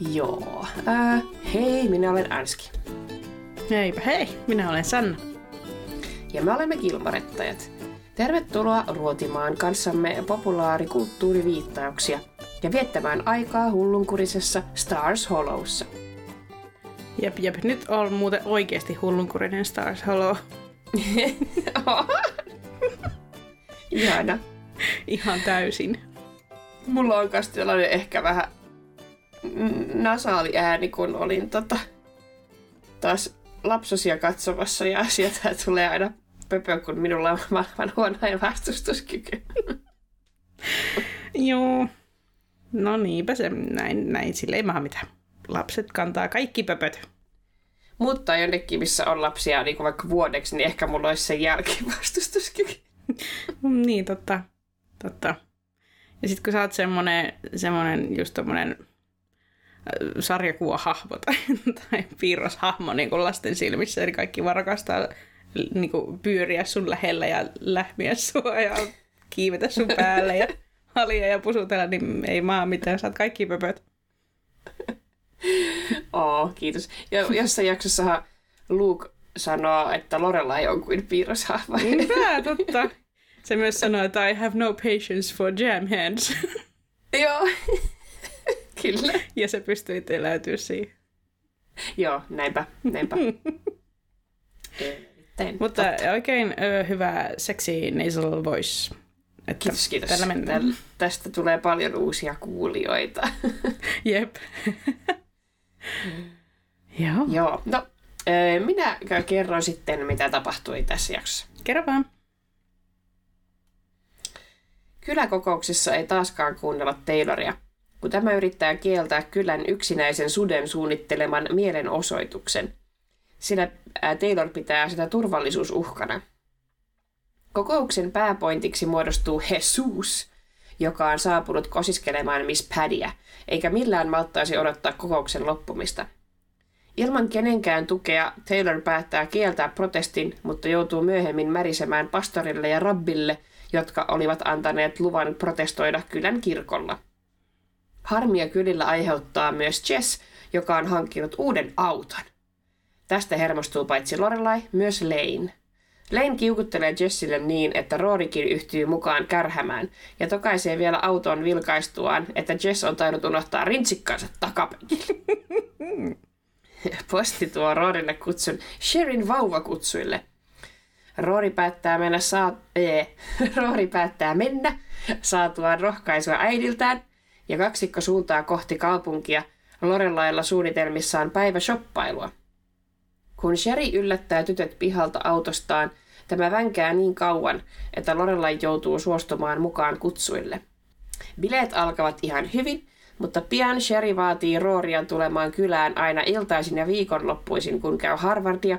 Joo. Äh, hei, minä olen Anski. Heipä hei, minä olen Sanna. Ja me olemme Kilmarettajat. Tervetuloa ruotimaan kanssamme populaarikulttuuriviittauksia ja viettämään aikaa hullunkurisessa Stars Hollowssa. Jep, jep, nyt on muuten oikeasti hullunkurinen Stars Hollow. Ihana. Ihan täysin. Mulla on myös ehkä vähän nasaali ääni, kun olin tota, taas lapsosia katsomassa ja sieltä tulee aina pöpö, kun minulla on maailman huonoin vastustuskyky. Joo. No niinpä se, näin, näin sille ei maha mitään. Lapset kantaa kaikki pöpöt. Mutta jonnekin, missä on lapsia niin kuin vaikka vuodeksi, niin ehkä mulla olisi sen jälkeen vastustuskyky. niin, totta. totta. Ja sitten kun sä oot semmonen, semmonen just tommonen sarjakuvahahmo tai, tai piirroshahmo niin kuin lasten silmissä, eli kaikki vaan rakastaa niin kuin pyöriä sun lähellä ja lähmiä sua ja kiivetä sun päälle ja halia ja pusutella, niin ei maa mitään, saat kaikki pöpöt. Oo, kiitos. Ja jossain jaksossahan Luke sanoo, että Lorella on kuin piirroshahmo. Hyvä, totta. Se myös sanoo, että I have no patience for jam hands. Joo. Kyllä. Ja se pystyi teläytyä siihen. Joo, näinpä, näinpä. Erittäin Mutta totta. oikein ö, hyvä sexy nasal voice. Että kiitos, kiitos. Tällä mennään. Täl, tästä tulee paljon uusia kuulijoita. Jep. Joo. Joo. No, minä kerron sitten, mitä tapahtui tässä jaksossa. Kerro vaan. Kyläkokouksessa ei taaskaan kuunnella Tayloria kun tämä yrittää kieltää kylän yksinäisen suden suunnitteleman mielenosoituksen. Sillä Taylor pitää sitä turvallisuusuhkana. Kokouksen pääpointiksi muodostuu Jesus, joka on saapunut kosiskelemaan Miss Padia, eikä millään malttaisi odottaa kokouksen loppumista. Ilman kenenkään tukea Taylor päättää kieltää protestin, mutta joutuu myöhemmin märisemään pastorille ja rabbille, jotka olivat antaneet luvan protestoida kylän kirkolla. Harmia kylillä aiheuttaa myös Jess, joka on hankkinut uuden auton. Tästä hermostuu paitsi Lorelai, myös Lane. Lane kiukuttelee Jessille niin, että Roorikin yhtyy mukaan kärhämään ja tokaisee vielä auton vilkaistuaan, että Jess on tainnut unohtaa rintsikkansa takapenkille. Posti tuo Roorille kutsun Sherin vauvakutsuille. Roori päättää mennä saa... Roori päättää mennä saatuaan rohkaisua äidiltään – ja kaksikko suuntaa kohti kaupunkia Lorelailla suunnitelmissaan päiväshoppailua. Kun Sherry yllättää tytöt pihalta autostaan, tämä vänkää niin kauan, että Lorelai joutuu suostumaan mukaan kutsuille. Bileet alkavat ihan hyvin, mutta pian Sherry vaatii Roorian tulemaan kylään aina iltaisin ja viikonloppuisin, kun käy Harvardia,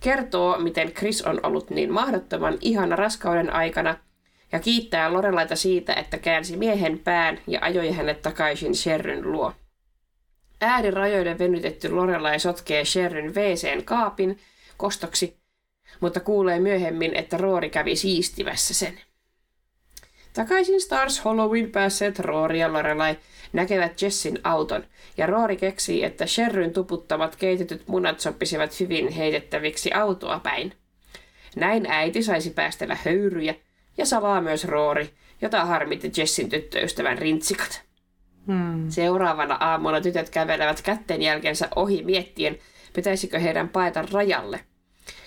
kertoo, miten Chris on ollut niin mahdottoman ihana raskauden aikana – ja kiittää Lorelaita siitä, että käänsi miehen pään ja ajoi hänet takaisin Sherryn luo. Äärirajoille venytetty Lorelai sotkee Sherryn WCn kaapin kostoksi, mutta kuulee myöhemmin, että Roori kävi siistivässä sen. Takaisin Stars Halloween päässeet Roori ja Lorelai näkevät Jessin auton, ja Roori keksii, että Sherryn tuputtamat keitetyt munat sopisivat hyvin heitettäviksi autoa päin. Näin äiti saisi päästellä höyryjä – ja salaa myös Roori, jota harmitti Jessin tyttöystävän rintsikat. Hmm. Seuraavana aamuna tytöt kävelevät kätten jälkensä ohi miettien, pitäisikö heidän paeta rajalle.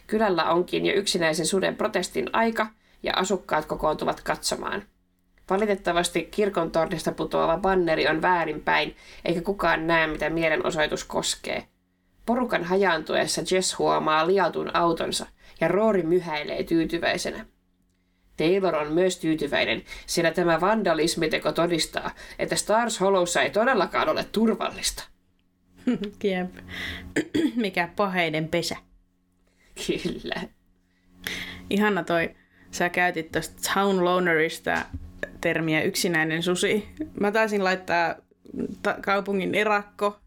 Kylällä onkin jo yksinäisen suden protestin aika ja asukkaat kokoontuvat katsomaan. Valitettavasti kirkon tornista putoava banneri on väärinpäin, eikä kukaan näe, mitä mielenosoitus koskee. Porukan hajaantuessa Jess huomaa liautun autonsa ja Roori myhäilee tyytyväisenä. Taylor on myös tyytyväinen, sillä tämä vandalismiteko todistaa, että Stars Hollowssa ei todellakaan ole turvallista. Jep. Mikä paheiden pesä. Kyllä. Ihana toi, sä käytit tuosta Town Lonerista termiä yksinäinen susi. Mä taisin laittaa ta- kaupungin erakko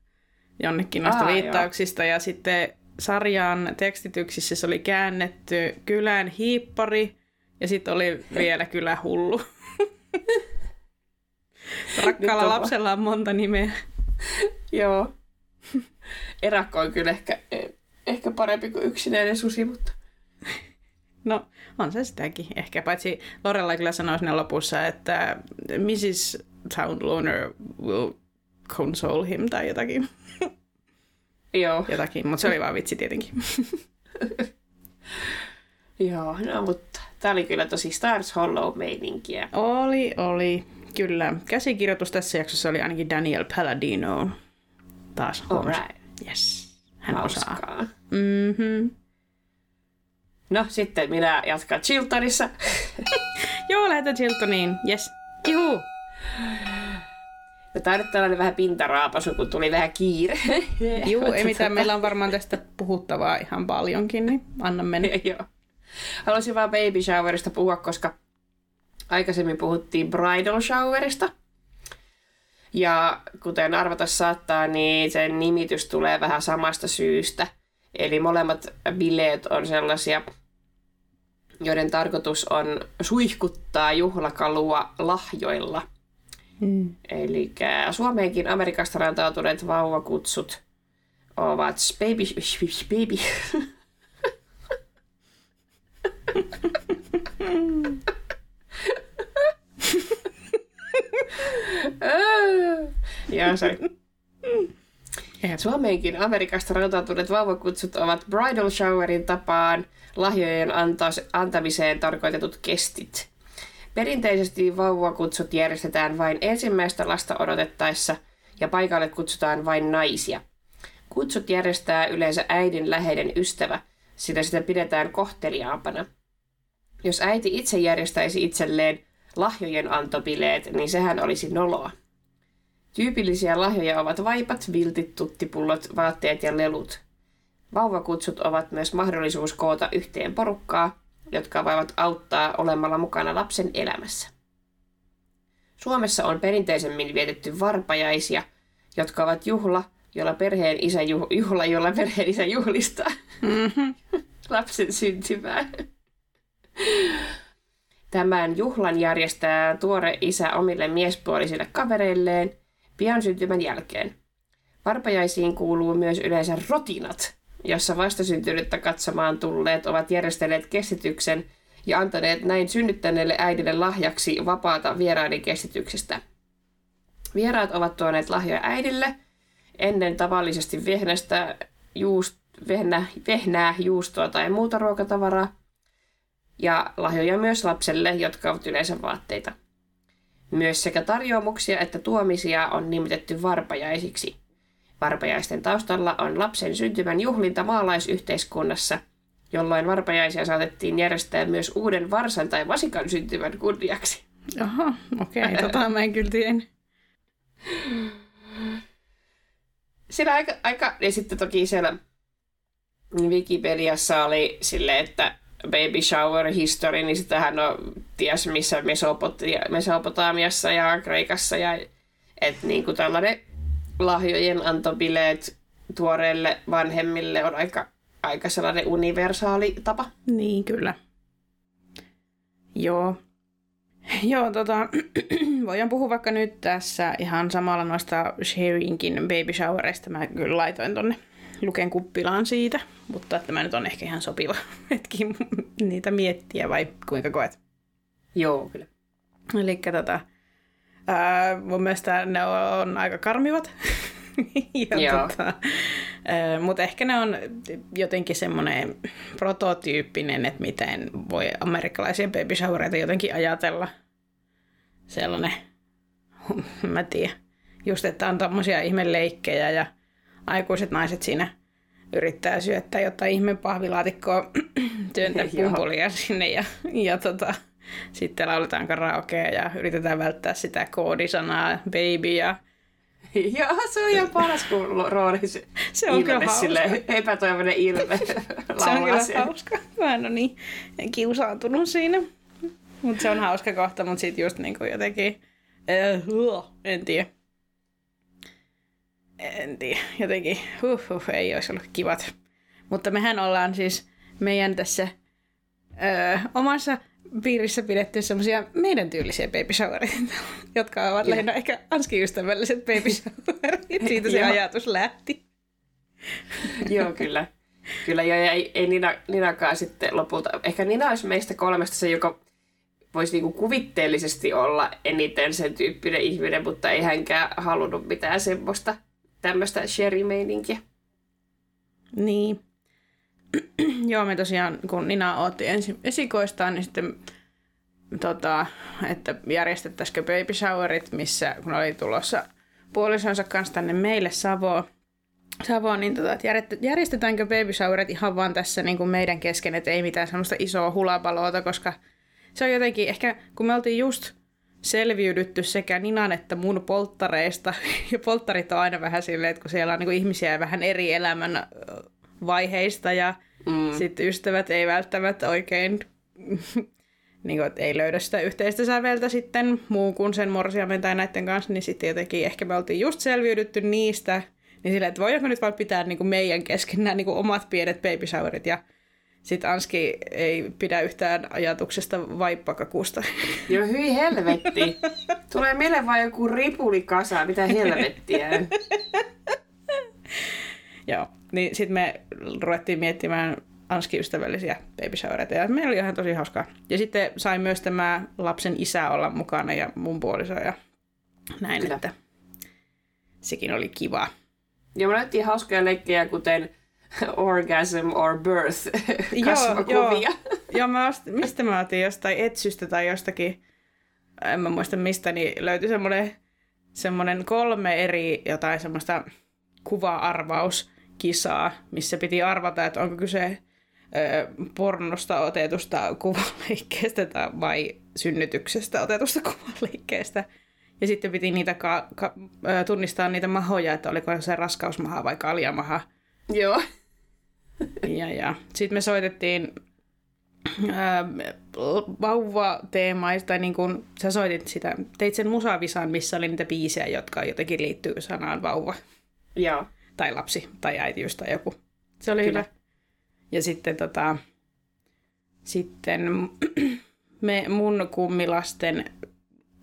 jonnekin noista Aa, viittauksista joo. ja sitten sarjan tekstityksissä se oli käännetty kylän hiippari ja sitten oli vielä kyllä hullu. Rakkaalla lapsella on monta nimeä. Joo. Erakko on kyllä ehkä, ehkä parempi kuin yksinäinen susi, mutta... No, on se sitäkin. Ehkä paitsi Lorella kyllä sanoi sinne lopussa, että Mrs. Soundloner will console him tai jotakin. Joo. Jotakin, mutta se oli vaan vitsi tietenkin. Joo, no mutta tämä oli kyllä tosi Stars Hollow-meininkiä. Oli, oli. Kyllä. Käsikirjoitus tässä jaksossa oli ainakin Daniel Palladino. Taas huomasi. Alright. Yes. Hän Hauskaa. osaa. Mm-hmm. No sitten minä jatkan Chiltonissa. Joo, lähdetään Chiltoniin. Yes. Juhu. Ja tämä on nyt tällainen vähän pintaraapasu, kun tuli vähän kiire. Juu, ei mitään. Meillä on varmaan tästä puhuttavaa ihan paljonkin, niin anna mennä. Joo. Haluaisin vaan baby showerista puhua, koska aikaisemmin puhuttiin bridal showerista. Ja kuten arvata saattaa, niin sen nimitys tulee vähän samasta syystä. Eli molemmat bileet on sellaisia, joiden tarkoitus on suihkuttaa juhlakalua lahjoilla. Mm. Eli Suomeenkin Amerikasta rantautuneet vauvakutsut ovat baby... baby. Sorry. Eihän Suomeenkin Amerikasta rantautuneet vauvakutsut ovat bridal showerin tapaan lahjojen antamiseen tarkoitetut kestit. Perinteisesti vauvakutsut järjestetään vain ensimmäistä lasta odotettaessa ja paikalle kutsutaan vain naisia. Kutsut järjestää yleensä äidin läheinen ystävä, sillä sitä pidetään kohteliaampana. Jos äiti itse järjestäisi itselleen lahjojen antobileet, niin sehän olisi noloa. Tyypillisiä lahjoja ovat vaipat, viltit, tuttipullot, vaatteet ja lelut. Vauvakutsut ovat myös mahdollisuus koota yhteen porukkaa, jotka voivat auttaa olemalla mukana lapsen elämässä. Suomessa on perinteisemmin vietetty varpajaisia, jotka ovat juhla, jolla perheen isä, juh- juhla, jolla perheen isä juhlistaa Mm-hmm. lapsen syntymää. Tämän juhlan järjestää tuore isä omille miespuolisille kavereilleen pian syntymän jälkeen. Varpajaisiin kuuluu myös yleensä rotinat, jossa vastasyntynyttä katsomaan tulleet ovat järjestäneet kestityksen ja antaneet näin synnyttäneelle äidille lahjaksi vapaata vieraiden kestityksestä. Vieraat ovat tuoneet lahjoja äidille ennen tavallisesti vehnästä, juust, vehnä, vehnää, juustoa tai muuta ruokatavaraa, ja lahjoja myös lapselle, jotka ovat yleensä vaatteita. Myös sekä tarjoamuksia että tuomisia on nimitetty varpajaisiksi. Varpajaisten taustalla on lapsen syntymän juhlinta maalaisyhteiskunnassa, jolloin varpajaisia saatettiin järjestää myös uuden varsan tai vasikan syntymän kunniaksi. Aha, okei, okay, tota mä en kyllä tiennyt. Siellä aika, aika, ja sitten toki siellä Wikipediassa oli silleen, että baby shower history, niin sitähän on ties missä Mesopot- Mesopotamiassa ja Kreikassa ja että niin kuin tällainen lahjojen antobileet tuoreille vanhemmille on aika, aika sellainen universaali tapa. Niin, kyllä. Joo. Joo, tota, voidaan puhua vaikka nyt tässä ihan samalla noista Sharinkin baby showereista. Mä kyllä laitoin tonne Luken kuppilaan siitä, mutta tämä nyt on ehkä ihan sopiva hetki niitä miettiä, vai kuinka koet? Joo, kyllä. Eli tota, ää, mun mielestä ne on aika karmivat. ja Joo. tota, mutta ehkä ne on jotenkin semmoinen prototyyppinen, että miten voi amerikkalaisia baby showereita jotenkin ajatella. Sellainen, mä tiedän, just että on tommosia ihmeleikkejä ja aikuiset naiset siinä yrittää syöttää jotain ihme pahvilaatikkoa, työntää pumpulia sinne ja, ja tota, sitten lauletaan karaokea ja yritetään välttää sitä koodisanaa baby ja Joo, se on ihan paras, kun Roori se, Se on ilme, kyllä hauska. epätoivoinen ilme se on kyllä siellä. hauska. Mä en ole niin kiusaantunut siinä. Mutta se on hauska kohta, mutta sitten just niinku jotenkin, äh, en tiedä. En tiedä, jotenkin, huh, huh, ei olisi ollut kivat. Mutta mehän ollaan siis meidän tässä ö, omassa piirissä pidetty semmoisia meidän tyylisiä baby showereita, jotka ovat lähinnä ehkä Anski-ystävälliset baby showerit. Siitä se ajatus lähti. Joo, kyllä. Kyllä, ja ei, ei Nina, Ninakaan sitten lopulta. Ehkä Nina olisi meistä kolmesta se, joka voisi niinku kuvitteellisesti olla eniten sen tyyppinen ihminen, mutta ei hänkään halunnut mitään semmoista tämmöistä sherry-meininkiä. Niin. Joo, me tosiaan, kun Nina otti ensi esikoistaan, niin sitten tota, että järjestettäisikö baby showerit, missä kun oli tulossa puolisonsa kanssa tänne meille Savoon, Savoon niin tota, että järjestetäänkö baby showerit ihan vaan tässä niin kuin meidän kesken, että ei mitään semmoista isoa hulapaloota, koska se on jotenkin, ehkä kun me oltiin just selviydytty sekä Ninan että mun polttareista, ja polttarit on aina vähän silleen, että kun siellä on niin kuin ihmisiä vähän eri elämän vaiheista, ja mm. sitten ystävät ei välttämättä oikein niin kuin, ei löydä sitä yhteistä säveltä sitten muun kuin sen morsiamen tai näiden kanssa, niin sitten jotenkin ehkä me oltiin just selviydytty niistä, niin silleen, että voidaanko nyt vaan pitää niin kuin meidän kesken nämä niin kuin omat pienet baby showerit, ja sitten Anski ei pidä yhtään ajatuksesta vaippakakusta. Joo, hyi helvetti. Tulee mieleen vaan joku ripulikasa, mitä helvettiä. Joo, niin sitten me ruvettiin miettimään Anski-ystävällisiä baby showereita, ja meillä oli ihan tosi hauskaa. Ja sitten sai myös tämä lapsen isä olla mukana ja mun puoliso ja näin, Kyllä. että sekin oli kiva. Ja me löytiin hauskoja leikkejä, kuten orgasm or birth kasvokuvia. joo. joo mä ost, mistä mä otin jostain etsystä tai jostakin, en mä muista mistä, niin löytyi semmoinen, semmoinen kolme eri jotain semmoista kuva-arvauskisaa, missä piti arvata, että onko kyse ö, pornosta otetusta kuvaleikkeestä tai vai synnytyksestä otetusta kuvaleikkeestä. Ja sitten piti niitä ka- ka- tunnistaa niitä mahoja, että oliko se raskausmaha vai kaljamaha. Joo. Ja, ja. Sitten me soitettiin ää, vauva-teemaista, niin kuin sä soitit sitä, teit sen musavisan, missä oli niitä biisejä, jotka jotenkin liittyy sanaan vauva, Joo. tai lapsi, tai äitiys, tai joku. Se oli Kyllä. hyvä. Ja sitten tota, sitten me mun kummilasten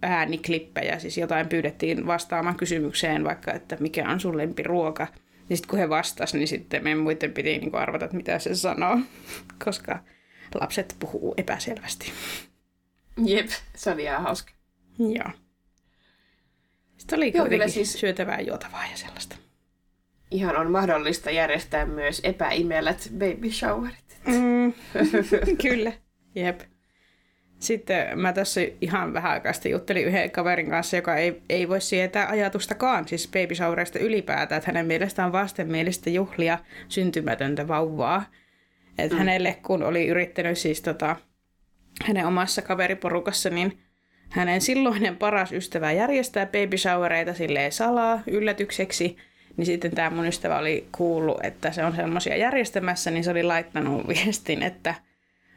ääniklippejä, siis jotain pyydettiin vastaamaan kysymykseen, vaikka että mikä on sun lempiruoka. Niin sitten kun he vastas, niin sitten meidän muiden piti niinku arvata, että mitä se sanoo, koska lapset puhuu epäselvästi. Jep, se oli ihan hauska. Joo. Sitten oli Joo, kyllä siis- syötävää, juotavaa ja sellaista. Ihan on mahdollista järjestää myös epäimelät baby showerit. Mm, kyllä, jep. Sitten mä tässä ihan vähän aikaa sitten juttelin yhden kaverin kanssa, joka ei, ei voi sietää ajatustakaan, siis baby showerista ylipäätään, että hänen mielestään vastenmielistä juhlia syntymätöntä vauvaa. Että mm. hänelle, kun oli yrittänyt siis tota, hänen omassa kaveriporukassa, niin hänen silloinen paras ystävä järjestää baby showereita silleen salaa yllätykseksi, niin sitten tämä mun ystävä oli kuullut, että se on semmoisia järjestämässä, niin se oli laittanut viestin, että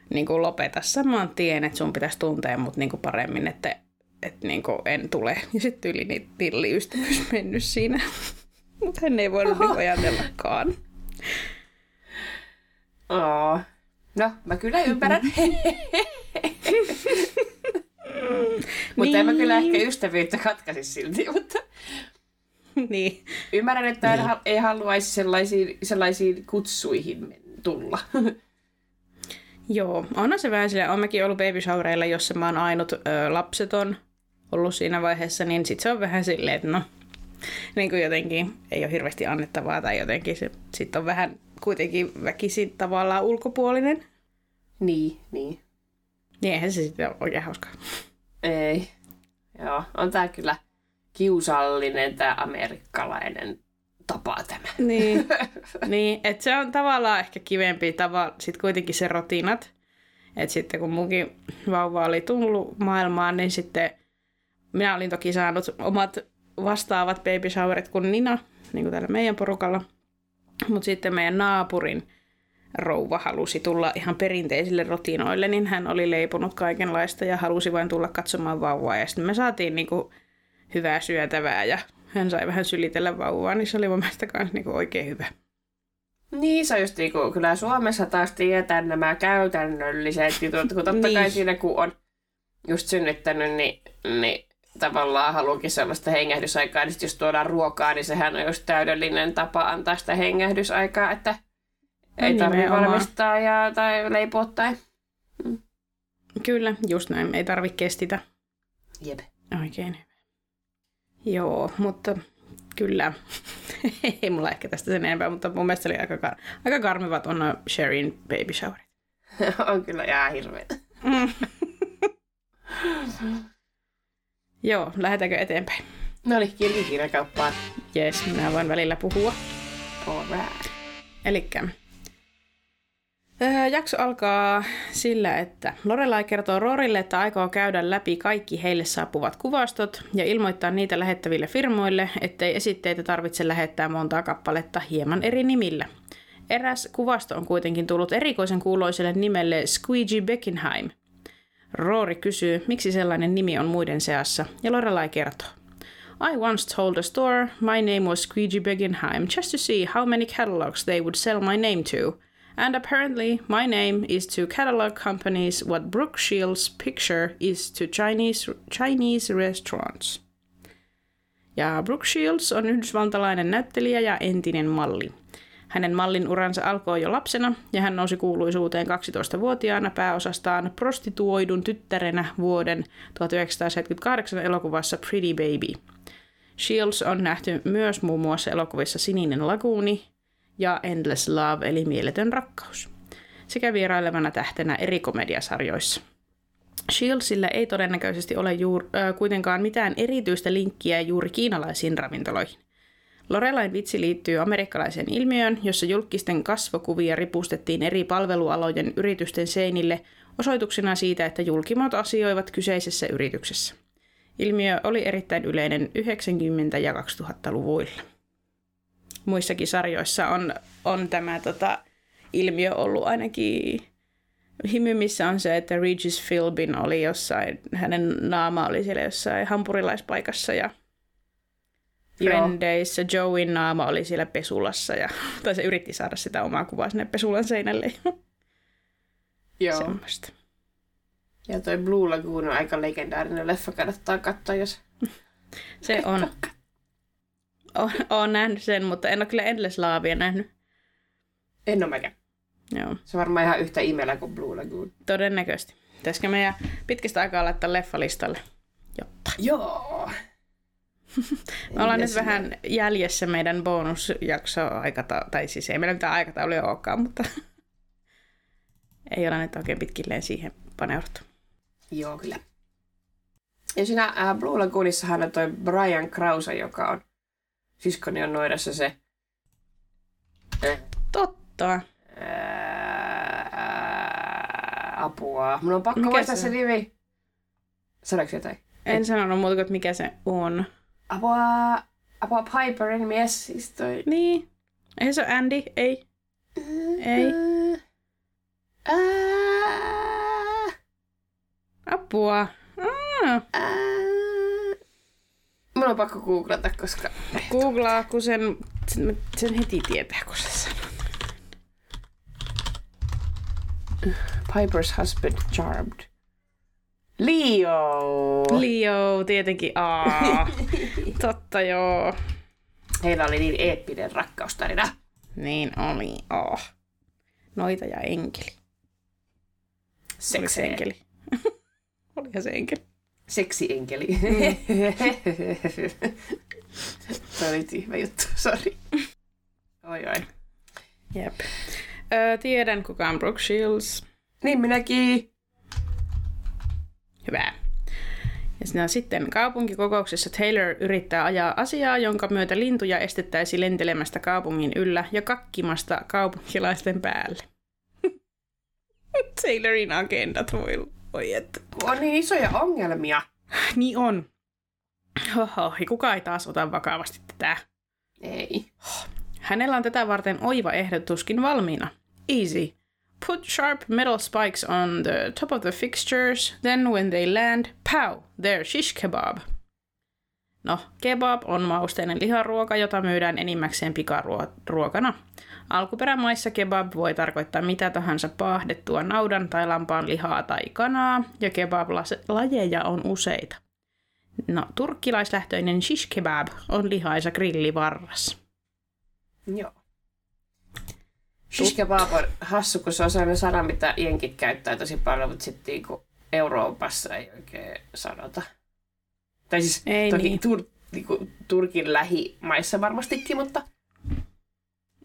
niin kuin lopeta saman tien, että sun pitäisi tuntea mut niin kuin paremmin, että, että niin kuin en tule. Ja sitten yli niin tilliystävyys mennyt siinä. Mutta hän ei voinut niin ajatellakaan. Oo. No, mä kyllä ymmärrän. mutta en mä kyllä ehkä ystävyyttä katkaisi silti, mutta niin. ymmärrän, että hal- ei haluaisi sellaisiin, sellaisiin kutsuihin tulla. Joo, onhan se vähän silleen, olen mäkin ollut baby showereilla, jossa mä oon ainut ö, lapseton ollut siinä vaiheessa, niin sit se on vähän silleen, että no, niin kuin jotenkin ei ole hirveästi annettavaa tai jotenkin se sit on vähän kuitenkin väkisin tavallaan ulkopuolinen. niin, niin. Niin eihän se sitten ole oikein hauskaa. Ei. Joo, on tää kyllä kiusallinen tää amerikkalainen tapa tämä. Niin, niin että se on tavallaan ehkä kivempi tava, sitten kuitenkin se rotinat. Että sitten kun munkin vauva oli tullut maailmaan, niin sitten minä olin toki saanut omat vastaavat baby showerit kuin Nina, niin kuin täällä meidän porukalla. Mutta sitten meidän naapurin rouva halusi tulla ihan perinteisille rotinoille, niin hän oli leiponut kaikenlaista ja halusi vain tulla katsomaan vauvaa. Ja sitten me saatiin niinku hyvää syötävää ja hän sai vähän sylitellä vauvaa, niin se oli mun mielestä myös niinku oikein hyvä. Niin, se on just niinku, kyllä Suomessa taas tiedetään nämä käytännölliset jutut, kun totta kai Niin. siinä kun on just synnyttänyt, niin, niin tavallaan haluukin sellaista hengähdysaikaa, niin jos tuodaan ruokaa, niin sehän on just täydellinen tapa antaa sitä hengähdysaikaa, että ei No tarvitse valmistaa ja, tai leipoa tai... Kyllä, just näin. Ei tarvi kestitä. Jep. Oikein. Joo, mutta kyllä. ei mulla ehkä tästä sen enempää, mutta mun mielestä oli aika, kar- aika karmivat on Sherin baby showerit. on kyllä ihan hirveetä. Joo, lähdetäänkö eteenpäin? No niin, kirkikirjakauppaan. Jes, minä voin välillä puhua. Alright. Elikkä Öö, jakso alkaa sillä, että Lorelai kertoo Rorille, että aikoo käydä läpi kaikki heille saapuvat kuvastot ja ilmoittaa niitä lähettäville firmoille, ettei esitteitä tarvitse lähettää montaa kappaletta hieman eri nimillä. Eräs kuvasto on kuitenkin tullut erikoisen kuuloiselle nimelle Squeegee Beckenheim. Rory kysyy, miksi sellainen nimi on muiden seassa, ja Lorelai kertoo. I once told a store my name was Squeegee Beckenheim just to see how many catalogs they would sell my name to. And apparently, my name is to catalog companies what Brooke Shields' picture is to Chinese, Chinese restaurants. Ja Brooke Shields on yhdysvaltalainen näyttelijä ja entinen malli. Hänen mallin uransa alkoi jo lapsena ja hän nousi kuuluisuuteen 12-vuotiaana pääosastaan prostituoidun tyttärenä vuoden 1978 elokuvassa Pretty Baby. Shields on nähty myös muun muassa elokuvissa Sininen laguuni ja Endless Love eli Mieletön rakkaus sekä vierailevana tähtenä eri komediasarjoissa. Shieldsillä ei todennäköisesti ole juur, äh, kuitenkaan mitään erityistä linkkiä juuri kiinalaisiin ravintoloihin. Lorelain vitsi liittyy amerikkalaiseen ilmiöön, jossa julkisten kasvokuvia ripustettiin eri palvelualojen yritysten seinille osoituksena siitä, että julkimot asioivat kyseisessä yrityksessä. Ilmiö oli erittäin yleinen 90- ja 2000-luvuilla. Muissakin sarjoissa on, on tämä tota, ilmiö ollut ainakin Himy, missä on se, että Regis Philbin oli jossain, hänen naama oli siellä jossain hampurilaispaikassa ja. Frendeissä Joeyn naama oli siellä pesulassa ja, tai se yritti saada sitä omaa kuvaa sinne pesulan seinälle. Joo. Semmoista. Ja toi Blue Lagoon on aika legendaarinen leffa, kannattaa katsoa, jos... Se on. Olen nähnyt sen, mutta en ole kyllä Endless Lavia nähnyt. En oo mäkään. Joo, Se on varmaan ihan yhtä imelä kuin Blue Lagoon. todennäköisesti. Pitäisikö meidän pitkästä aikaa laittaa leffalistalle? Jotta. Joo. Me ollaan nyt vähän jäljessä meidän bonusjakso aikataulu, tai siis ei meillä mitään aikatauluja olekaan, mutta ei ole nyt oikein pitkilleen siihen paneuduttu. Joo, kyllä. Ja siinä äh, Blue Lagoonissahan on toi Brian Krause, joka on siskoni on noidassa se äh, Totta. ää, apua. Mun on pakko Mikä muistaa se se nimi. Sanoiko jotain? En sanonut muuta kuin, mikä se on. Apua, apua Piperin mies, siis toi. Niin. Ei se ole Andy, ei. Ei. Ää, Apua. Ah. Mun on pakko googlata, koska... Googlaa, kun sen, sen, sen heti tietää, kun se sanoo. Piper's husband charmed. Leo! Leo, tietenkin. Aa. Totta joo. Heillä oli niin eeppinen rakkaustarina. Niin oli. Oh. Noita ja enkeli. Seksi enkeli? Olihan se enkeli. Seksienkeli. Se oli tyhmä juttu, sori. Oi oi. Jep. Öö, tiedän, kuka on Brooke Shields. Niin minäkin. Hyvä. Ja siinä sitten kaupunkikokouksessa Taylor yrittää ajaa asiaa, jonka myötä lintuja estettäisiin lentelemästä kaupungin yllä ja kakkimasta kaupunkilaisten päälle. Taylorin agendat voi, voi että. On niin isoja ongelmia. Niin on. Oho, kuka ei taas ota vakavasti tätä. Ei. Hänellä on tätä varten oiva ehdotuskin valmiina. Easy. Put sharp metal spikes on the top of the fixtures, then when they land, pow, there shish kebab. No, kebab on mausteinen liharuoka, jota myydään enimmäkseen pikaruokana. Alkuperämaissa kebab voi tarkoittaa mitä tahansa paahdettua naudan tai lampaan lihaa tai kanaa, ja kebab-lajeja on useita. No, turkkilaislähtöinen shish kebab on lihaisa grillivarras. Joo. Shish kebab on hassu, kun se on sellainen sana, mitä jenkit käyttää tosi paljon, mutta sitten niinku Euroopassa ei oikein sanota. Tai siis ei toki niin. Tur, niinku, Turkin lähimaissa varmastikin, mutta,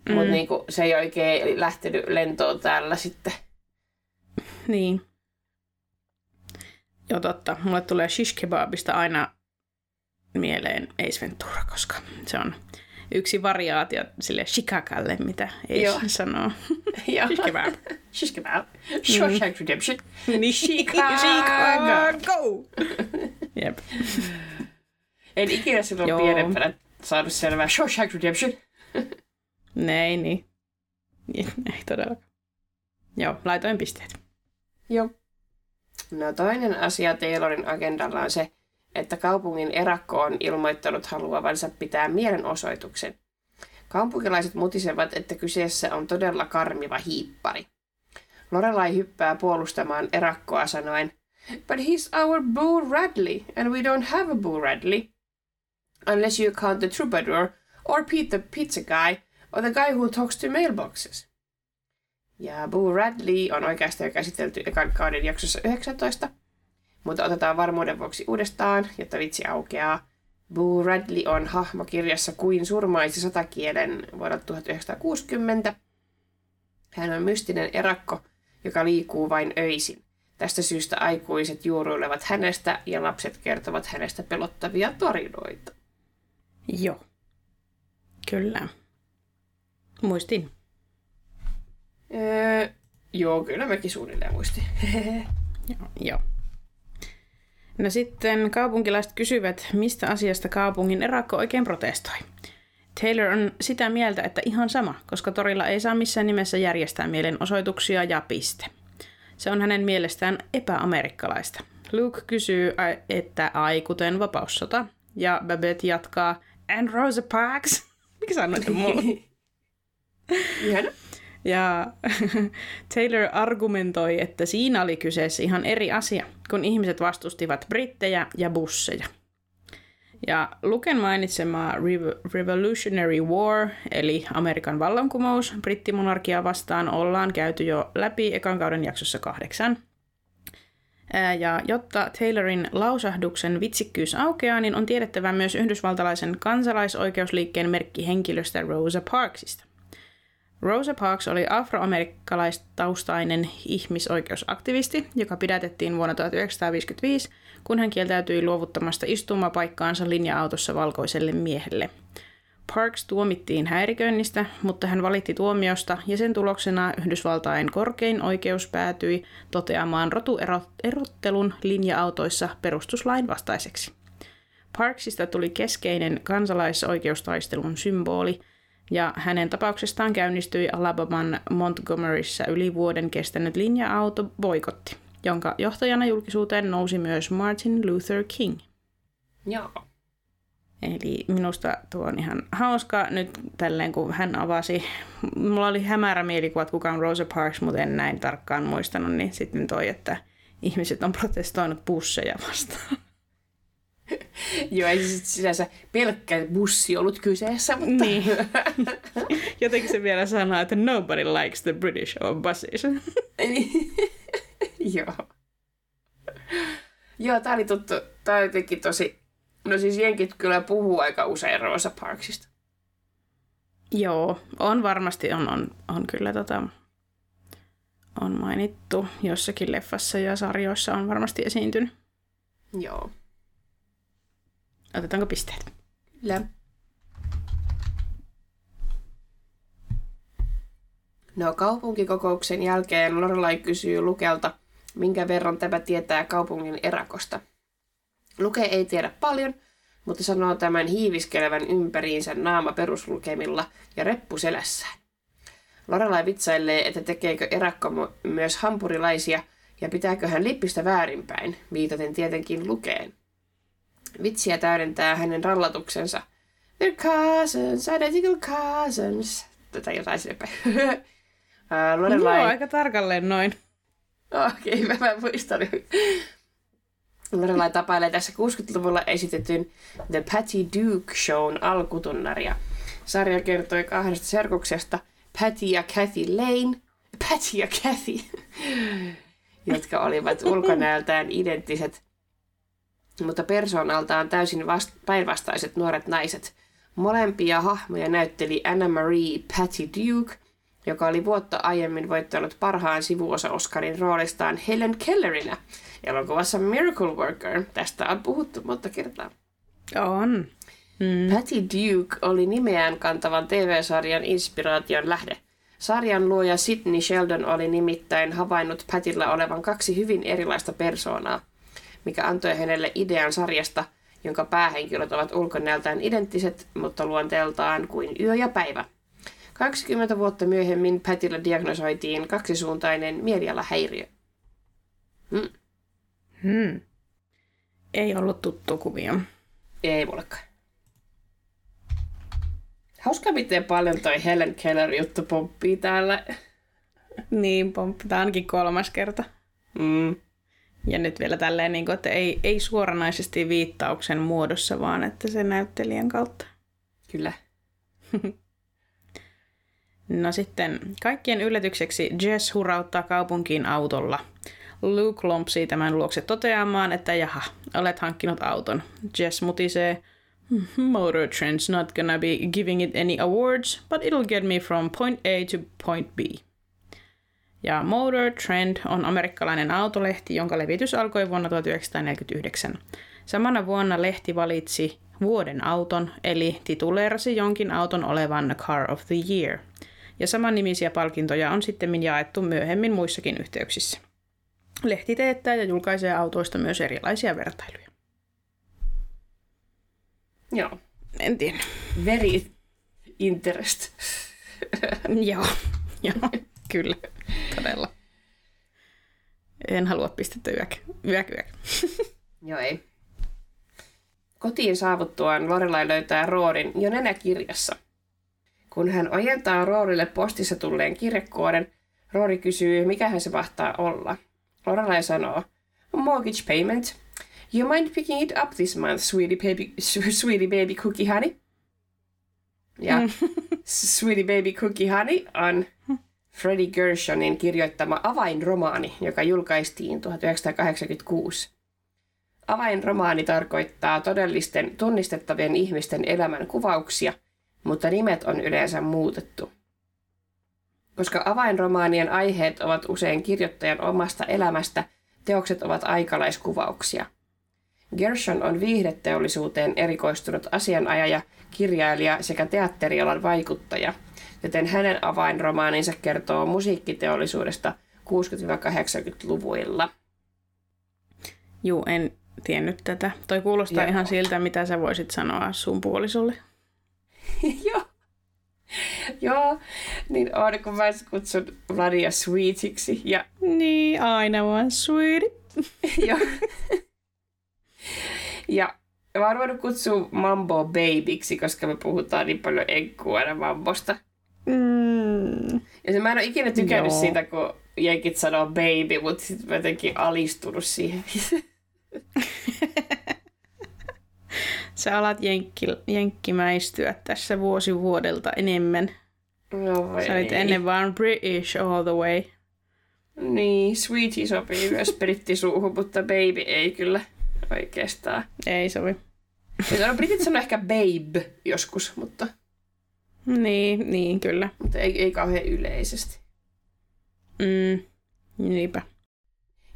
mm. mutta niinku, se ei oikein lähtenyt lentoon täällä sitten. Niin. Joo, totta. Mulle tulee shish kebabista aina mieleen Ace Ventura, koska se on yksi variaatio sille shikakalle, mitä Ace sanoo. Joo. shish kebab. shish kebab. Shawshank Redemption. Niin, Chicago. Jep. En ikinä silloin Joo. pienempänä saanut selvää Shawshank Redemption. Nei, niin. Ei todellakaan. Joo, laitoin pisteet. Joo. No toinen asia Taylorin agendalla on se, että kaupungin erakko on ilmoittanut haluavansa pitää mielenosoituksen. Kaupunkilaiset mutisevat, että kyseessä on todella karmiva hiippari. Lorelai hyppää puolustamaan erakkoa sanoen, But he's our Boo Radley, and we don't have a Boo Radley. Unless you count the troubadour, or Pete the pizza guy, or the guy who talks to mailboxes. Ja Boo Radley on oikeastaan käsitelty ekan kauden jaksossa 19, mutta otetaan varmuuden vuoksi uudestaan, jotta vitsi aukeaa. Boo Radley on hahmo kirjassa Kuin surmaisi satakielen vuodelta 1960. Hän on mystinen erakko, joka liikkuu vain öisin. Tästä syystä aikuiset juuruilevat hänestä ja lapset kertovat hänestä pelottavia tarinoita. Joo. Kyllä. Muistin. Öö, joo, kyllä mäkin suunnilleen muistin. joo, joo. No sitten kaupunkilaiset kysyvät, mistä asiasta kaupungin erakko oikein protestoi. Taylor on sitä mieltä, että ihan sama, koska torilla ei saa missään nimessä järjestää mielenosoituksia ja piste. Se on hänen mielestään epäamerikkalaista. Luke kysyy, että ai kuten vapaussota, ja Babette jatkaa, and Rosa Parks. Mikä sanoit mulle? Ja Taylor argumentoi, että siinä oli kyseessä ihan eri asia, kun ihmiset vastustivat brittejä ja busseja. Ja Luken mainitsema Revolutionary War, eli Amerikan vallankumous brittimonarkia vastaan, ollaan käyty jo läpi ekan kauden jaksossa kahdeksan. Ja jotta Taylorin lausahduksen vitsikkyys aukeaa, niin on tiedettävä myös yhdysvaltalaisen kansalaisoikeusliikkeen merkki henkilöstä Rosa Parksista. Rosa Parks oli afroamerikkalaistaustainen ihmisoikeusaktivisti, joka pidätettiin vuonna 1955, kun hän kieltäytyi luovuttamasta istumapaikkaansa linja-autossa valkoiselle miehelle. Parks tuomittiin häiriköinnistä, mutta hän valitti tuomiosta ja sen tuloksena Yhdysvaltain korkein oikeus päätyi toteamaan rotuerottelun linja-autoissa perustuslain vastaiseksi. Parksista tuli keskeinen kansalaisoikeustaistelun symboli – ja hänen tapauksestaan käynnistyi Alabaman Montgomeryssä yli vuoden kestänyt linja-auto boikotti, jonka johtajana julkisuuteen nousi myös Martin Luther King. Joo. Eli minusta tuo on ihan hauska nyt tälleen, kun hän avasi. Mulla oli hämärä mielikuva, että kuka on Rosa Parks, mutta en näin tarkkaan muistanut, niin sitten toi, että ihmiset on protestoinut busseja vastaan. Joo, ei siis sinänsä pelkkä bussi ollut kyseessä, mutta... Niin. Jotenkin se vielä sanoo, että nobody likes the British or buses. Joo. Joo, tää oli tuttu. Tää oli jotenkin tosi... No siis jenkit kyllä puhuu aika usein Rosa Parksista. Joo, on varmasti, on, on, on kyllä tota, on mainittu jossakin leffassa ja sarjoissa on varmasti esiintynyt. Joo. Otetaanko pisteet? Kyllä. No kaupunkikokouksen jälkeen Lorelai kysyy Lukelta, minkä verran tämä tietää kaupungin erakosta. Luke ei tiedä paljon, mutta sanoo tämän hiiviskelevän ympäriinsä naama peruslukemilla ja reppu selässään. Lorelai vitsailee, että tekeekö erakko myös hampurilaisia ja pitääkö hän lippistä väärinpäin, viitaten tietenkin lukeen. Vitsiä täydentää hänen rallatuksensa. They're cousins, identical cousins. Tätä jotain sinne Lorelai... Joo, aika tarkalleen noin. Okei, okay, mä muistan. Lorelai tapailee tässä 60-luvulla esitetyn The Patty Duke Shown alkutunnaria. Sarja kertoi kahdesta serkuksesta, Patty ja Kathy Lane, Patty ja Kathy, jotka olivat ulkonäöltään identtiset, mutta persoonaltaan täysin vast- päinvastaiset nuoret naiset. Molempia hahmoja näytteli Anna Marie Patty Duke, joka oli vuotta aiemmin voittanut parhaan sivuosa-Oscarin roolistaan Helen Kellerinä elokuvassa Miracle Worker. Tästä on puhuttu monta kertaa. On. Mm. Patty Duke oli nimeään kantavan TV-sarjan inspiraation lähde. Sarjan luoja Sidney Sheldon oli nimittäin havainnut Patilla olevan kaksi hyvin erilaista persoonaa, mikä antoi hänelle idean sarjasta, jonka päähenkilöt ovat ulkonäöltään identtiset, mutta luonteeltaan kuin yö ja päivä. 20 vuotta myöhemmin Patilla diagnosoitiin kaksisuuntainen mielialahäiriö. Hmm. Hmm. Ei ollut tuttu kuvio. Ei mullekaan. Hauska, miten paljon toi Helen Keller juttu pomppii täällä. Niin, pomppii. ainakin kolmas kerta. Mm. Ja nyt vielä tälleen, niin kuin, että ei, ei suoranaisesti viittauksen muodossa, vaan että se näyttelijän kautta. Kyllä. no sitten, kaikkien yllätykseksi Jess hurauttaa kaupunkiin autolla. Luke lompsii tämän luokse toteamaan, että jaha, olet hankkinut auton. Jess mutisee, Motor Trend's not gonna be giving it any awards, but it'll get me from point A to point B. Ja Motor Trend on amerikkalainen autolehti, jonka levitys alkoi vuonna 1949. Samana vuonna lehti valitsi vuoden auton, eli tituleerasi jonkin auton olevan Car of the Year. Ja samannimisiä palkintoja on sitten jaettu myöhemmin muissakin yhteyksissä. Lehti teettää ja julkaisee autoista myös erilaisia vertailuja. Joo. En tiedä. Very interest. Joo, joo, kyllä, todella. En halua pistettä yök, yök, yök. Joo, ei. Kotiin saavuttuaan Lorelai löytää Roorin jo nenäkirjassa. Kun hän ojentaa Roorille postissa tulleen kirjekuoren, Roori kysyy, mikä hän se mahtaa olla. Lorelai sanoo, mortgage payment, You mind picking it up this month, sweetie baby, sweetie baby cookie honey? Ja mm. Sweetie Baby Cookie Honey on Freddie Gershonin kirjoittama avainromaani, joka julkaistiin 1986. Avainromaani tarkoittaa todellisten tunnistettavien ihmisten elämän kuvauksia, mutta nimet on yleensä muutettu. Koska avainromaanien aiheet ovat usein kirjoittajan omasta elämästä, teokset ovat aikalaiskuvauksia – Gershon on viihdeteollisuuteen erikoistunut asianajaja, kirjailija sekä teatterialan vaikuttaja, joten hänen avainromaaninsa kertoo musiikkiteollisuudesta 60-80-luvuilla. Juu, en tiennyt tätä. Toi kuulostaa Joo. ihan siltä, mitä sä voisit sanoa sun puolisolle. Joo. Joo, niin on, kun mä kutsun Vladia Sweetiksi. Ja... Niin, aina vaan sweet. Joo. Ja mä oon ruvennut kutsua Mambo Babyksi, koska me puhutaan niin paljon enkkuu aina Mambosta. Mm. Ja se, mä en ole ikinä tykännyt Joo. siitä, kun jenkit sanoo baby, mutta sitten mä jotenkin alistunut siihen. Sä alat jenkki, jenkkimäistyä tässä vuosi vuodelta enemmän. No Sä olit ennen vaan British all the way. Niin, sweetie sopii myös brittisuuhun, mutta baby ei kyllä oikeastaan. Ei sovi. No, britit sanoo ehkä babe joskus, mutta... Niin, niin kyllä. Mutta ei, ei kauhean yleisesti. Mm, niinpä.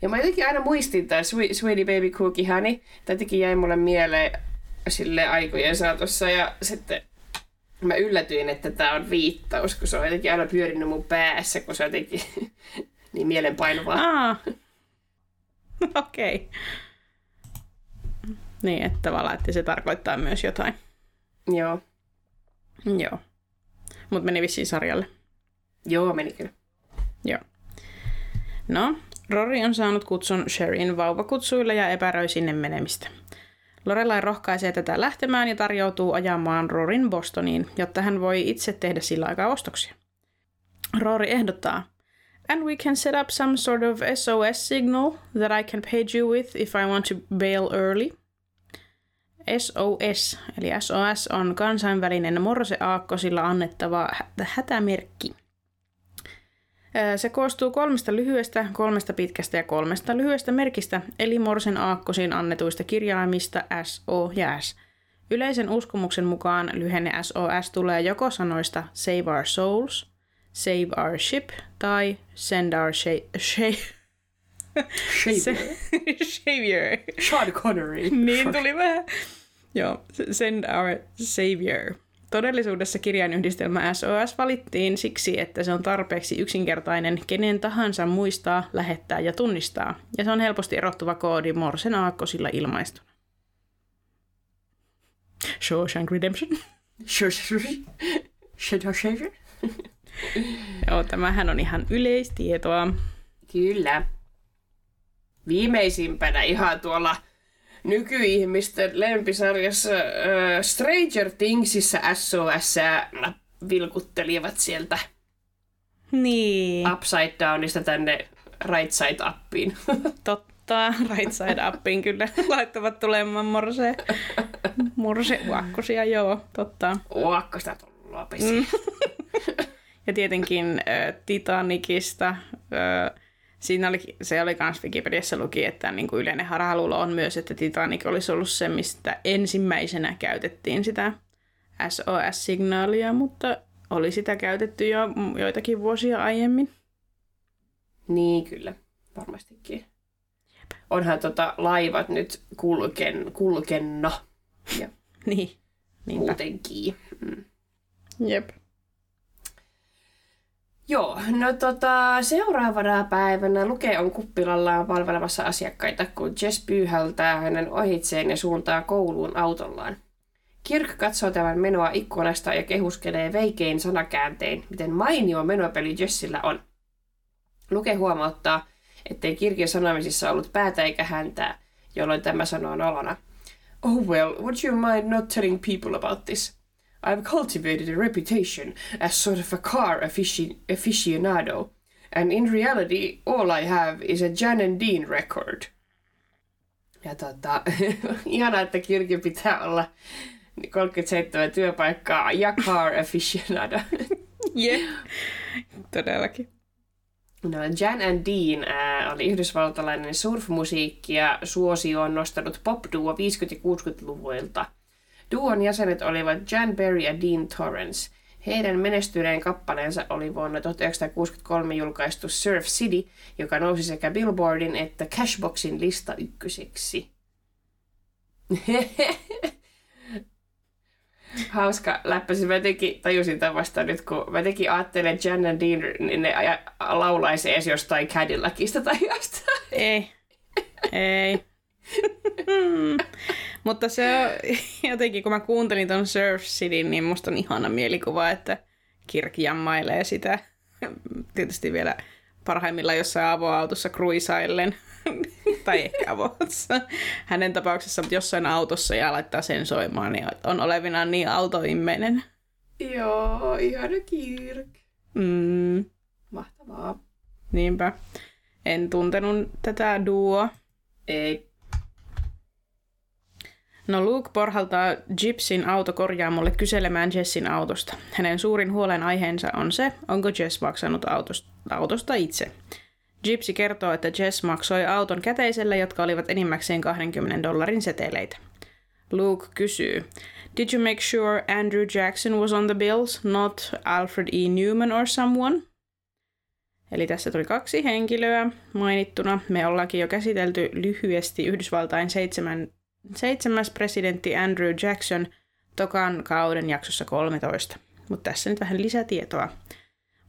Ja mä jotenkin aina muistin tämän Sweetie Baby Cookie Honey. Tämä teki jäi mulle mieleen sille aikojen saatossa ja sitten mä yllätyin, että tämä on viittaus, kun se on jotenkin aina pyörinyt mun päässä, kun se on jotenkin niin mielenpainuvaa. Ah. Okei. Okay. Niin, että tavallaan, että se tarkoittaa myös jotain. Joo. Joo. Mutta meni vissiin sarjalle. Joo, meni kyllä. Joo. No, Rory on saanut kutsun Sherin vauvakutsuille ja epäröi sinne menemistä. Lorelai rohkaisee tätä lähtemään ja tarjoutuu ajamaan Rorin Bostoniin, jotta hän voi itse tehdä sillä aikaa ostoksia. Rory ehdottaa, And we can set up some sort of SOS signal that I can page you with if I want to bail early. SOS, eli SOS on kansainvälinen morseaakkosilla annettava hätämerkki. Se koostuu kolmesta lyhyestä, kolmesta pitkästä ja kolmesta lyhyestä merkistä, eli Morsen aakkosiin annetuista kirjaimista S, O ja S. Yleisen uskomuksen mukaan lyhenne SOS tulee joko sanoista Save Our Souls, Save Our Ship tai Send Our Shape. Savior. Sean Connery. niin tuli vähän. Joo, Send Our Savior. Todellisuudessa kirjainyhdistelmä SOS valittiin siksi, että se on tarpeeksi yksinkertainen kenen tahansa muistaa, lähettää ja tunnistaa, ja se on helposti erottuva koodi Morsen aakkosilla ilmaistuna. Shawshank Redemption. Shawshank Joo, tämähän on ihan yleistietoa. Kyllä. Viimeisimpänä ihan tuolla nykyihmisten lempisarjassa äh, Stranger Thingsissa SOS vilkuttelivat sieltä Niin. Upside Downista tänne Right Side Uppiin. Totta, Right Side Uppiin kyllä laittavat tulemaan morse, morse uakkosia, joo, totta. Uakkosta tullut mm. Ja tietenkin äh, Titanicista, äh, siinä oli, se oli myös Wikipediassa luki, että niin kuin yleinen harhaluulo on myös, että Titanic olisi ollut se, mistä ensimmäisenä käytettiin sitä SOS-signaalia, mutta oli sitä käytetty jo joitakin vuosia aiemmin. Niin, kyllä. Varmastikin. Onhan tota laivat nyt kulken, kulkenno. Ja niin. Niinpä. Muutenkin. Mm. Jep. Joo, no tota, seuraavana päivänä Luke on kuppilallaan palvelemassa asiakkaita, kun Jess pyyhältää hänen ohitseen ja suuntaa kouluun autollaan. Kirk katsoo tämän menoa ikkunasta ja kehuskelee veikein sanakääntein, miten mainio menopeli Jessillä on. Luke huomauttaa, ettei Kirkin sanomisissa ollut päätä eikä häntää, jolloin tämä sanoo nolona. Oh well, would you mind not telling people about this? I've cultivated a reputation as sort of a car affici- aficionado, and in reality all I have is a Jan and Dean record. Ja tota, ihana, että kirki pitää olla 37 työpaikkaa ja car aficionado. yeah, todellakin. No, Jan and Dean äh, oli yhdysvaltalainen surfmusiikki ja suosio on nostanut pop-duo 50- ja 60-luvuilta – Duon jäsenet olivat Jan Berry ja Dean Torrance. Heidän menestyneen kappaleensa oli vuonna 1963 julkaistu Surf City, joka nousi sekä Billboardin että Cashboxin lista ykköseksi. Hauska läppäsi. Mä tekin tajusin tämän vasta nyt, kun mä tekin ajattelen, että Jan ja Dean niin ne laulaisi edes jostain Cadillacista tai jostain. Ei. Ei. Mutta se on jotenkin, kun mä kuuntelin ton Surf City, niin musta on ihana mielikuva, että Kirk jammailee sitä. Tietysti vielä parhaimmillaan jossain avoautossa kruisaillen. tai ehkä avoautossa. Hänen tapauksessa, mutta jossain autossa ja laittaa sen soimaan, niin on olevinaan niin autoimmeinen. Joo, ihana Kirk. Mm. Mahtavaa. Niinpä. En tuntenut tätä duoa. Ei. No Luke porhaltaa Gypsin autokorjaamolle kyselemään Jessin autosta. Hänen suurin huolenaiheensa on se, onko Jess maksanut autosta, autosta itse. Gypsy kertoo, että Jess maksoi auton käteisellä, jotka olivat enimmäkseen 20 dollarin seteleitä. Luke kysyy, Did you make sure Andrew Jackson was on the bills, not Alfred E. Newman or someone? Eli tässä tuli kaksi henkilöä mainittuna. Me ollaankin jo käsitelty lyhyesti Yhdysvaltain seitsemän seitsemäs presidentti Andrew Jackson tokan kauden jaksossa 13. Mutta tässä nyt vähän lisätietoa.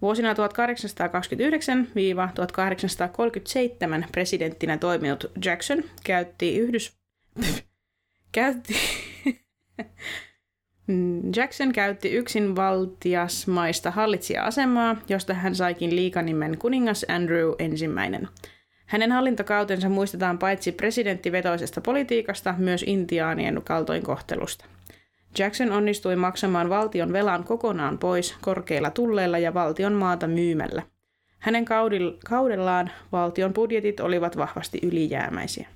Vuosina 1829-1837 presidenttinä toiminut Jackson käytti Yhdys... käytti... Jackson käytti yksinvaltiasmaista hallitsija-asemaa, josta hän saikin liikanimen kuningas Andrew ensimmäinen. Hänen hallintokautensa muistetaan paitsi presidenttivetoisesta politiikasta, myös intiaanien kaltoinkohtelusta. Jackson onnistui maksamaan valtion velan kokonaan pois korkeilla tulleilla ja valtion maata myymällä. Hänen kaudellaan valtion budjetit olivat vahvasti ylijäämäisiä.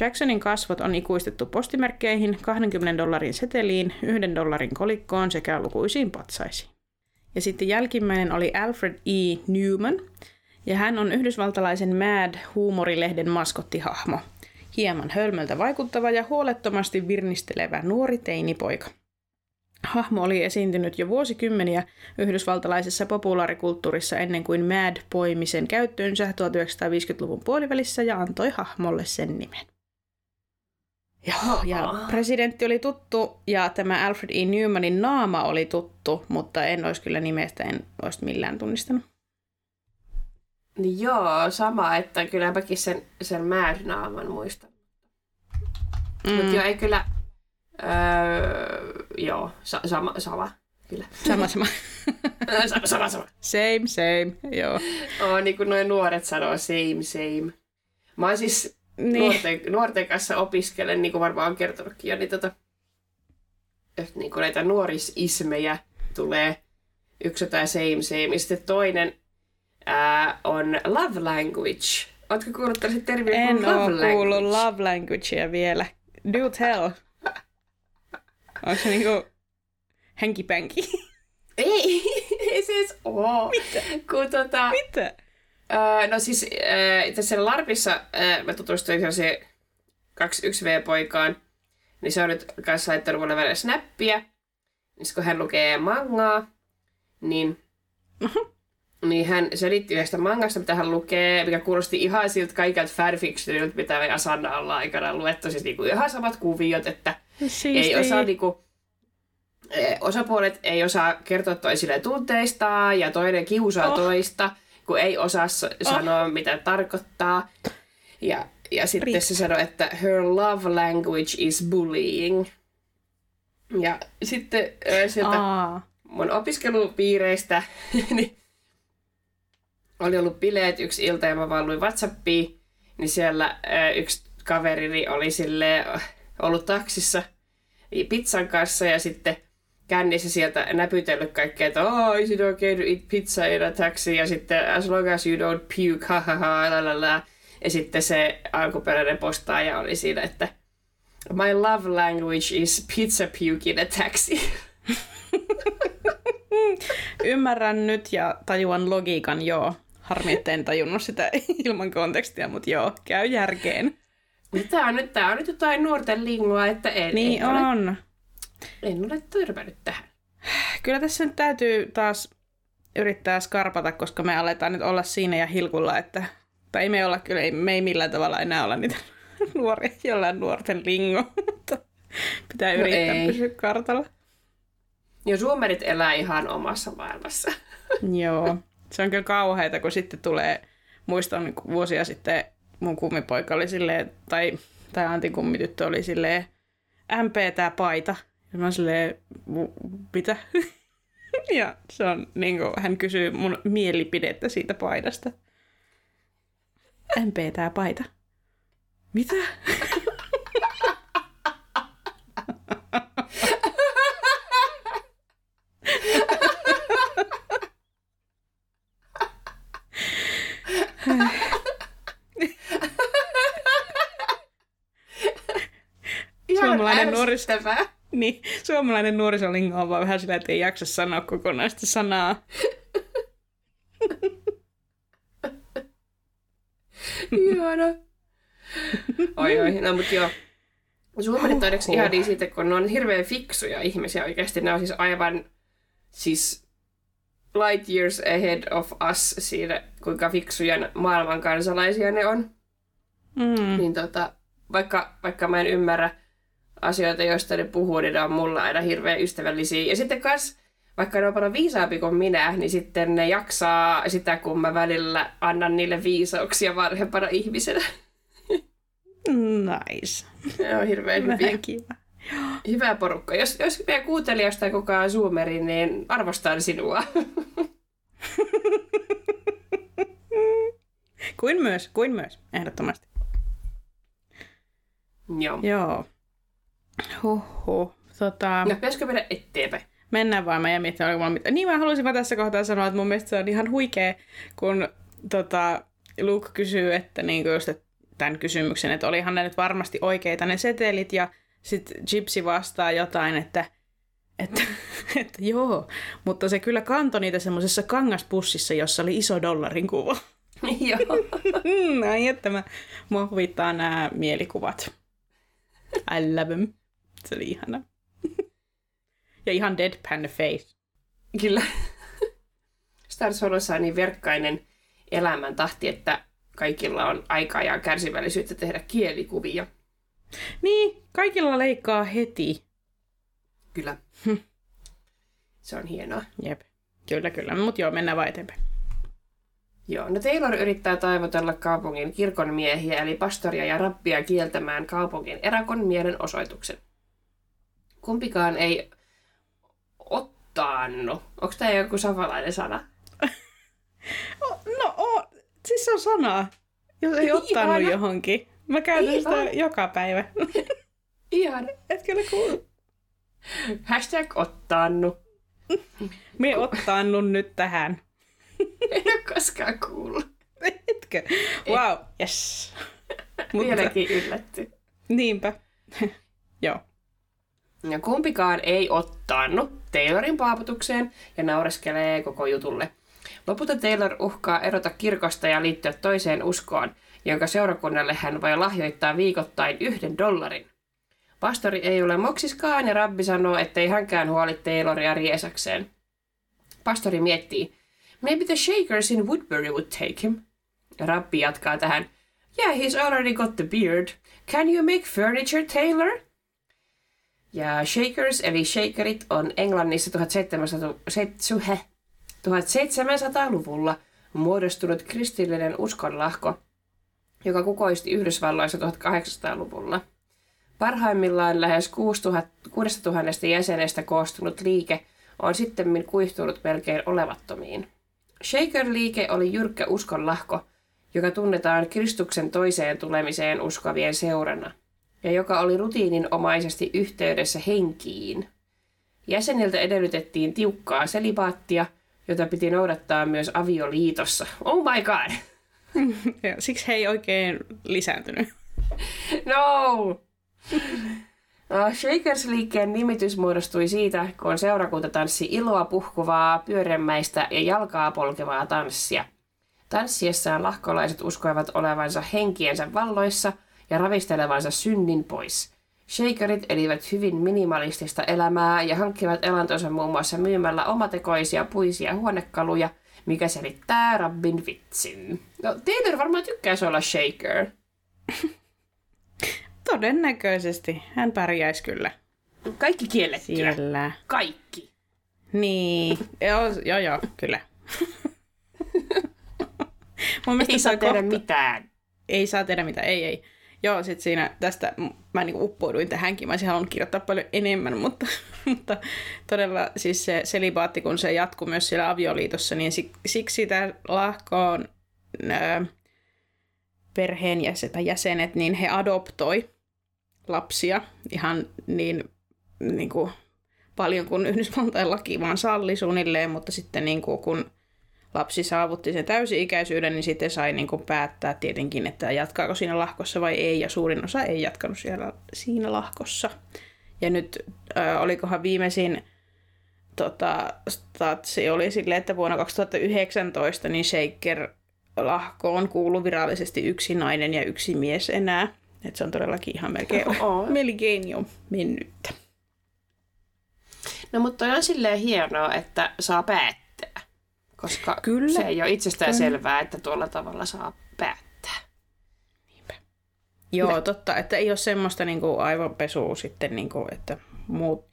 Jacksonin kasvot on ikuistettu postimerkkeihin, 20 dollarin seteliin, 1 dollarin kolikkoon sekä lukuisiin patsaisiin. Ja sitten jälkimmäinen oli Alfred E. Newman, ja hän on yhdysvaltalaisen Mad-huumorilehden maskottihahmo. Hieman hölmöltä vaikuttava ja huolettomasti virnistelevä nuori teinipoika. Hahmo oli esiintynyt jo vuosikymmeniä yhdysvaltalaisessa populaarikulttuurissa ennen kuin Mad poimi sen käyttöönsä 1950-luvun puolivälissä ja antoi hahmolle sen nimen. Joo, ja presidentti oli tuttu ja tämä Alfred E. Newmanin naama oli tuttu, mutta en olisi kyllä nimestä, en olisi millään tunnistanut. Niin joo, sama, että kyllä mäkin sen, sen määrinaaman muistan. Mm. Mutta joo, ei kyllä... Öö, joo, sa- sama, sama, kyllä. Sama, sama. sama, sama, sama. Same, same, joo. Oh, niin kuin noin nuoret sanoo, same, same. Mä oon siis niin. nuorten, nuorten kanssa opiskelen, niin kuin varmaan on kertonutkin jo, niin, tota, että niin kuin näitä nuorisismejä tulee yksi jotain same, same. Ja sitten toinen ää, on love language. Oletko kuullut tällaisen termin En love ole language? kuullut love languagea vielä. Do tell. Onko se niinku henkipänki? Ei, ei siis oo. Mitä? Kun tota, Mitä? Öö, no siis äh, tässä Larpissa äh, mä tutustuin se 21V-poikaan, niin se on nyt kanssa laittanut mulle välillä snappia. Niin kun hän lukee mangaa, niin niin hän selitti yhdestä mangasta, mitä hän lukee, mikä kuulosti ihan siltä kaikilta fanfictionilta, mitä me Asanna ollaan aikanaan luettu. Siis niinku ihan samat kuviot, että Siisti. ei osaa niinku, e, osapuolet ei osaa kertoa toisilleen tunteistaan ja toinen kiusaa oh. toista, kun ei osaa oh. sanoa, mitä tarkoittaa. Ja, ja sitten Riik. se sanoi, että her love language is bullying. Ja sitten sieltä Aa. mun opiskelupiireistä, niin oli ollut bileet yksi ilta ja mä vaan luin Whatsappiin, niin siellä yksi kaverini oli sille ollut taksissa pizzan kanssa ja sitten kännissä sieltä näpytellyt kaikkea, että oh, is it okay to eat pizza in a taxi? Ja sitten as long as you don't puke, ha ha ha, la la la. Ja sitten se alkuperäinen postaaja oli siinä, että my love language is pizza puke in a taxi. Ymmärrän nyt ja tajuan logiikan, joo. Harmi, että en tajunnut sitä ilman kontekstia, mutta joo, käy järkeen. Tämä on nyt, tämä on nyt jotain nuorten lingua, että en, niin en on. Ole, en ole törmännyt tähän. Kyllä tässä nyt täytyy taas yrittää skarpata, koska me aletaan nyt olla siinä ja hilkulla, että... Tai ei me olla kyllä, ei, me ei millään tavalla enää olla niitä nuoria, jollain nuorten lingo, mutta pitää no yrittää ei. pysyä kartalla. Ja suomerit elää ihan omassa maailmassa. Joo. Se on kyllä kauheita, kun sitten tulee, muistan vuosia sitten mun kummipoika oli silleen, tai, tai Antin kummityttö oli silleen, MP tää paita. Ja mä silleen, mitä? ja se on niin kuin, hän kysyy mun mielipidettä siitä paidasta. MP tää paita. Mitä? suomalainen nuoriso... Niin, suomalainen nuorisolingo on vaan vähän sillä, että ei jaksa sanoa kokonaista sanaa. Ihana. Oi, oi. No, mutta joo. Suomalaiset on ihan niin siitä, kun ne on hirveän fiksuja ihmisiä oikeasti. Ne on siis aivan siis light years ahead of us siinä, kuinka fiksuja maailman kansalaisia ne on. Mm. Niin tota, vaikka, vaikka mä en ymmärrä asioita, joista ne puhuu, niin ne on mulla aina hirveän ystävällisiä. Ja sitten kas, vaikka ne on paljon viisaampi kuin minä, niin sitten ne jaksaa sitä, kun mä välillä annan niille viisauksia vanhempana ihmisenä. Nice. Ne on hirveän hyviä. kiva. Hyvä porukka. Jos, jos meidän kuuntelijasta kukaan Zoomeri, niin arvostan sinua. kuin myös, kuin myös, ehdottomasti. Joo. Joo. Huhhuh. Tota, No, pitäisikö mennä eteenpäin? mennään vaan. Mä jäin miettimään, oliko mulla mitään. Niin mä haluaisin vaan tässä kohtaa sanoa, että mun mielestä se on ihan huikea, kun tota, Luke kysyy, että niinku just, että tämän kysymyksen, että olihan ne nyt varmasti oikeita ne setelit, ja sitten Gypsy vastaa jotain, että, että, että joo, mutta se kyllä kantoi niitä semmoisessa kangaspussissa, jossa oli iso dollarin kuva. Joo. Mm, Ai että mä, mua huvittaa nämä mielikuvat. I love them. Se oli ihana. ja ihan deadpan face. Kyllä. Star Solossa on niin verkkainen elämäntahti, että kaikilla on aikaa ja kärsivällisyyttä tehdä kielikuvia. Niin, kaikilla leikkaa heti. Kyllä. Se on hienoa. Jep. Kyllä, kyllä. Mutta joo, mennään vaan eteenpäin. Joo, no Taylor yrittää taivotella kaupungin kirkonmiehiä, eli pastoria ja rappia kieltämään kaupungin erakon mielenosoituksen. Kumpikaan ei ottaannu. Onko tämä joku savalainen sana? No, o, siis se on sana, jos ei ottanut Ihana. johonkin. Mä käytän sitä Ihana. joka päivä. Ihan. Et kyllä kuulu. Hashtag ottaannu. Me ottanut nyt tähän. En ole koskaan kuullut. Etkö? Wow, yes. Mutta, Vieläkin yllätty. niinpä. joo. Ja kumpikaan ei ottaannu Taylorin paaputukseen ja naureskelee koko jutulle. Lopulta Taylor uhkaa erota kirkosta ja liittyä toiseen uskoon, jonka seurakunnalle hän voi lahjoittaa viikoittain yhden dollarin. Pastori ei ole moksiskaan ja rabbi sanoo, ettei hänkään huoli Tayloria riesakseen. Pastori miettii, maybe the Shakers in Woodbury would take him. Rabbi jatkaa tähän, yeah, he's already got the beard. Can you make furniture, Taylor? Ja Shakers, eli Shakerit, on Englannissa 1700, se- he, 1700-luvulla muodostunut kristillinen uskonlahko, joka kukoisti Yhdysvalloissa 1800-luvulla. Parhaimmillaan lähes 6000 6000 jäsenestä koostunut liike on sitten kuihtunut melkein olevattomiin. Shaker-liike oli jyrkkä uskonlahko, joka tunnetaan Kristuksen toiseen tulemiseen uskovien seurana – ja joka oli rutiininomaisesti yhteydessä henkiin. Jäseniltä edellytettiin tiukkaa selibaattia, jota piti noudattaa myös avioliitossa. Oh my god! Ja siksi he ei oikein lisääntynyt. No! No, Shakers-liikkeen nimitys muodostui siitä, kun seurakunta tanssi iloa puhkuvaa, pyöremäistä ja jalkaa polkevaa tanssia. Tanssiessaan lahkolaiset uskoivat olevansa henkiensä valloissa ja ravistelevansa synnin pois. Shakerit elivät hyvin minimalistista elämää ja hankkivat elantonsa muun muassa myymällä omatekoisia puisia huonekaluja, mikä selittää rabbin vitsin. No, Taylor varmaan tykkäisi olla shaker. Todennäköisesti. Hän pärjäisi kyllä Kaikki kiellettyä. siellä. Kaikki. Niin. joo, joo, joo, kyllä. Mun Ei saa on tehdä kohta- mitään. Ei saa tehdä mitään, ei, ei. Joo, sit siinä tästä mä niinku uppouduin tähänkin. Mä olisin halunnut kirjoittaa paljon enemmän, mutta, mutta todella siis se selibaatti, kun se jatkuu myös siellä avioliitossa, niin sik, siksi tämä lahkoon ää, perheenjäsenet, tai jäsenet, niin he adoptoi lapsia ihan niin, niin kuin paljon kuin Yhdysvaltain laki vaan salli suunnilleen, mutta sitten niin kuin, kun lapsi saavutti sen täysi-ikäisyyden, niin sitten sai niin kuin päättää tietenkin, että jatkaako siinä lahkossa vai ei, ja suurin osa ei jatkanut siellä, siinä lahkossa. Ja nyt äh, olikohan viimeisin tota, statsi oli silleen, että vuonna 2019 niin Shaker lahkoon kuuluu virallisesti yksi nainen ja yksi mies enää. Et se on todellakin ihan melkein, Oo. melkein jo mennyttä. No mutta on silleen hienoa, että saa päättää. Koska Kyllä. se ei ole itsestään selvää, että tuolla tavalla saa päättää. Joo, totta, että ei ole semmoista niin kuin aivopesua sitten, niin kuin, että muut,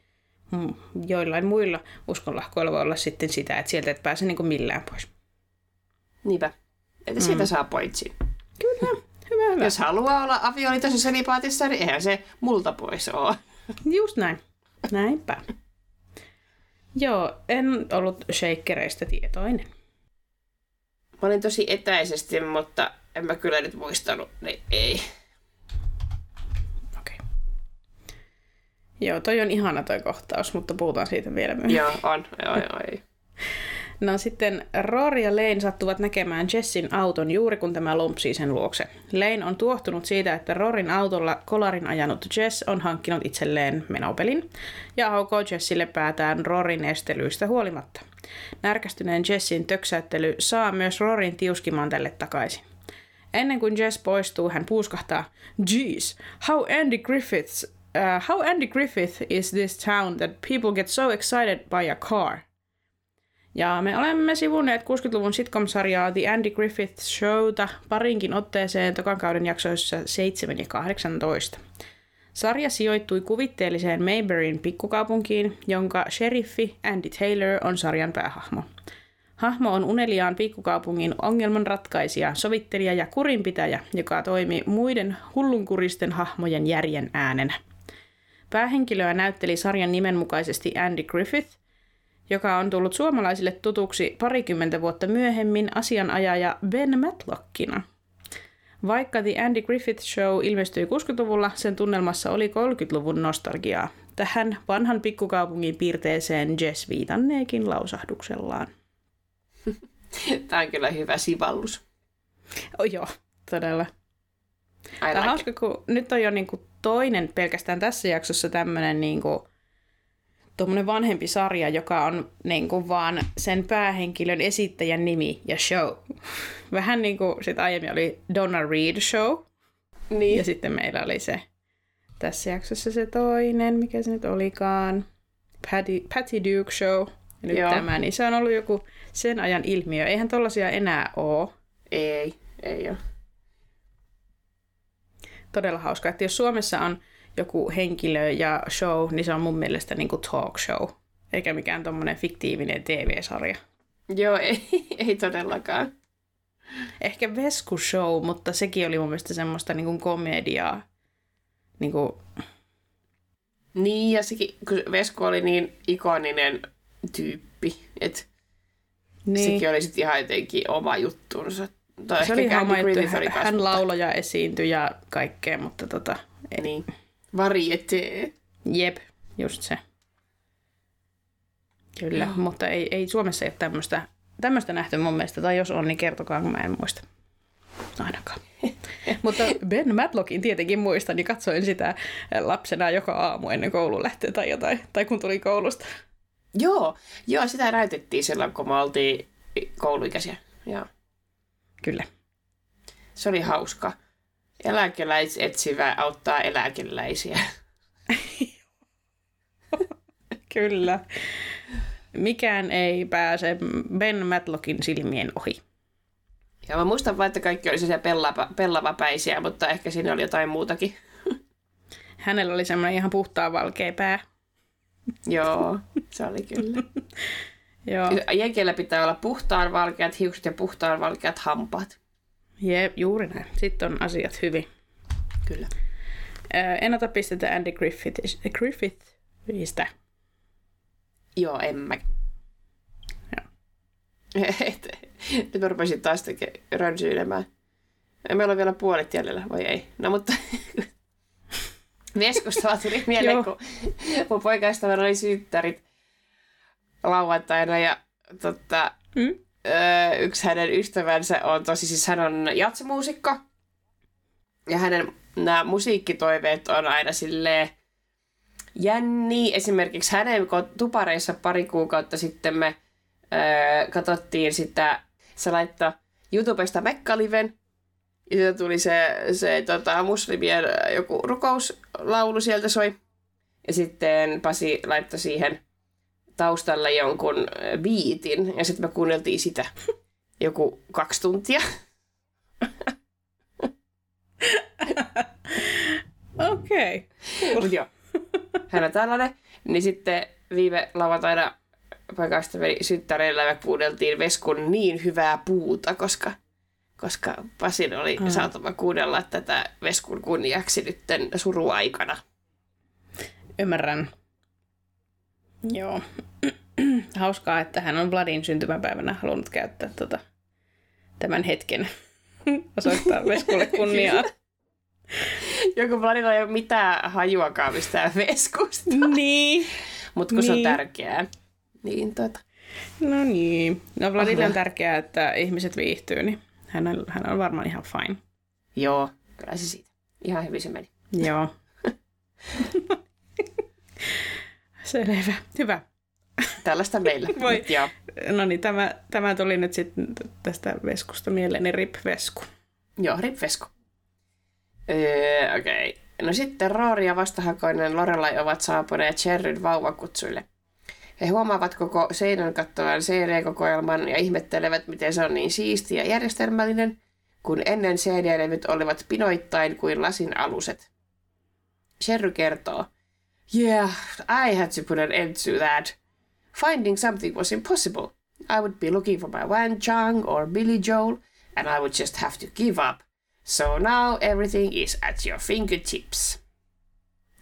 mm, joillain muilla uskonlahkoilla voi olla sitten sitä, että sieltä et pääse niin kuin millään pois. Niinpä. Että siitä saa poitsin. Kyllä, hyvä, hyvä. Jos haluaa olla avioliitossa selipaatissa, niin eihän se multa pois ole. Just näin. Näinpä. Joo, en ollut shakereista tietoinen. Mä olin tosi etäisesti, mutta en mä kyllä nyt muistanut, niin ei. Okei. Okay. Joo, toi on ihana toi kohtaus, mutta puhutaan siitä vielä myöhemmin. Joo, on. Joo, joo, ei. No sitten Rory ja Lane sattuvat näkemään Jessin auton juuri kun tämä lompsii sen luokse. Lane on tuohtunut siitä, että Rorin autolla kolarin ajanut Jess on hankkinut itselleen menopelin ja aukoo Jessille päätään Rorin estelyistä huolimatta. Närkästyneen Jessin töksäyttely saa myös Rorin tiuskimaan tälle takaisin. Ennen kuin Jess poistuu, hän puuskahtaa, Jeez, how Andy Griffiths, uh, how Andy Griffith is this town that people get so excited by a car – ja me olemme sivunneet 60-luvun sitcom-sarjaa The Andy Griffith Showta parinkin otteeseen tokan kauden jaksoissa 7 ja 18. Sarja sijoittui kuvitteelliseen Mayberryn pikkukaupunkiin, jonka sheriffi Andy Taylor on sarjan päähahmo. Hahmo on uneliaan pikkukaupungin ongelmanratkaisija, sovittelija ja kurinpitäjä, joka toimii muiden hullunkuristen hahmojen järjen äänenä. Päähenkilöä näytteli sarjan nimen mukaisesti Andy Griffith – joka on tullut suomalaisille tutuksi parikymmentä vuotta myöhemmin asianajaja Ben Matlockina. Vaikka The Andy Griffith Show ilmestyi 60-luvulla, sen tunnelmassa oli 30-luvun nostalgiaa. Tähän vanhan pikkukaupungin piirteeseen Jess viitanneekin lausahduksellaan. Tämä on kyllä hyvä sivallus. Oh, joo, todella. Tämä on like hauska, kun nyt on jo niin kuin toinen pelkästään tässä jaksossa tämmöinen niin kuin tuommoinen vanhempi sarja, joka on niin kuin vaan sen päähenkilön esittäjän nimi ja show. Vähän niin kuin sit aiemmin oli Donna Reed Show. Niin. Ja sitten meillä oli se tässä jaksossa se toinen, mikä se nyt olikaan. Patty, Patty Duke Show. Ja nyt Joo. tämä, niin se on ollut joku sen ajan ilmiö. Eihän tollasia enää ole. Ei, ei ole. Todella hauska, että jos Suomessa on joku henkilö ja show, niin se on mun mielestä niin kuin talk show, eikä mikään tommonen fiktiivinen TV-sarja. Joo, ei, ei todellakaan. Ehkä Vesku Show, mutta sekin oli mun mielestä semmoista niin kuin komediaa. Niin, kuin... niin ja sekin, kun Vesku oli niin ikoninen tyyppi, että niin. sekin oli sitten ihan jotenkin oma juttunsa. Tai se oli ihan oma juttu. Hän, hän lauloi ja esiintyi ja kaikkea, mutta tota... Ei. Niin. Varieté. Jep, just se. Kyllä, Joo. mutta ei, ei Suomessa ole tämmöistä, tämmöistä nähty mun mielestä, tai jos on, niin kertokaa, kun mä en muista. Ainakaan. mutta Ben Madlockin tietenkin muistan, niin katsoin sitä lapsena joka aamu ennen koulun lähtöä tai jotain, tai kun tuli koulusta. Joo, joo sitä näytettiin silloin, kun me oltiin kouluikäisiä. Joo. Kyllä. Se oli hauska. Eläkeläisetsivä auttaa eläkeläisiä. Kyllä. Mikään ei pääse Ben Matlockin silmien ohi. Ja mä muistan vain, että kaikki oli sellaisia pellava, pellavapäisiä, mutta ehkä siinä oli jotain muutakin. Hänellä oli semmoinen ihan puhtaan valkea pää. Joo, se oli kyllä. Joo. Jenkillä pitää olla puhtaan valkeat hiukset ja puhtaan valkeat hampaat. Jep, juuri näin. Sitten on asiat hyvin. Kyllä. en ota pistetä Andy Griffith, Griffithistä. Joo, en mä. Joo. Nyt mä rupesin taas rönsyilemään. Meillä on vielä puolet jäljellä, vai ei? No mutta Veskusta tuli mieleen, kun mun poikaystävällä oli synttärit lauantaina ja totta, mm? Öö, yksi hänen ystävänsä on tosi, siis hän on jatsamuusikko. Ja hänen nämä musiikkitoiveet on aina silleen jänni. Esimerkiksi hänen tupareissa pari kuukautta sitten me öö, katsottiin sitä, se laittoi YouTubesta Mekkaliven. Ja sieltä tuli se, se tota, muslimien joku rukouslaulu sieltä soi. Ja sitten Pasi laittoi siihen taustalla jonkun biitin ja sitten me kuunneltiin sitä joku kaksi tuntia. Okei. Okay. Mut joo. Hän on tällainen. Niin sitten viime lauantaina poikaystäväni synttäreillä me kuunneltiin Veskun niin hyvää puuta, koska, koska Pasin oli mm. saatava kuunnella tätä Veskun kunniaksi nytten suruaikana. Ymmärrän. Joo. Hauskaa, että hän on Vladin syntymäpäivänä halunnut käyttää tota, tämän hetken Osoittaa veskulle kunniaa. Joku planilla ei ole mitään hajuakaan mistään veskusta. niin. Mutta kun se on Niin. tärkeää. Niin tota. No niin. No Vladille on tärkeää, että ihmiset viihtyy, niin hän on, hän on varmaan ihan fine. Joo, kyllä se siitä. Ihan hyvin se meni. Joo. Selvä. Hyvä. Tällaista meillä. Voi. Nyt joo. No niin, tämä, tämä tuli nyt sitten tästä veskusta mieleeni rip-vesku. Joo, ripvesku. Öö, okei. Okay. No sitten Roori ja vastahakoinen Lorelai ovat saapuneet Sherryn vauvakutsuille. He huomaavat koko seinän kattavan CD-kokoelman ja ihmettelevät, miten se on niin siisti ja järjestelmällinen, kun ennen CD-levyt olivat pinoittain kuin lasin aluset. Sherry kertoo, Yeah, I had to put an end to that. Finding something was impossible. I would be looking for my Wan Chang or Billy Joel, and I would just have to give up. So now everything is at your fingertips.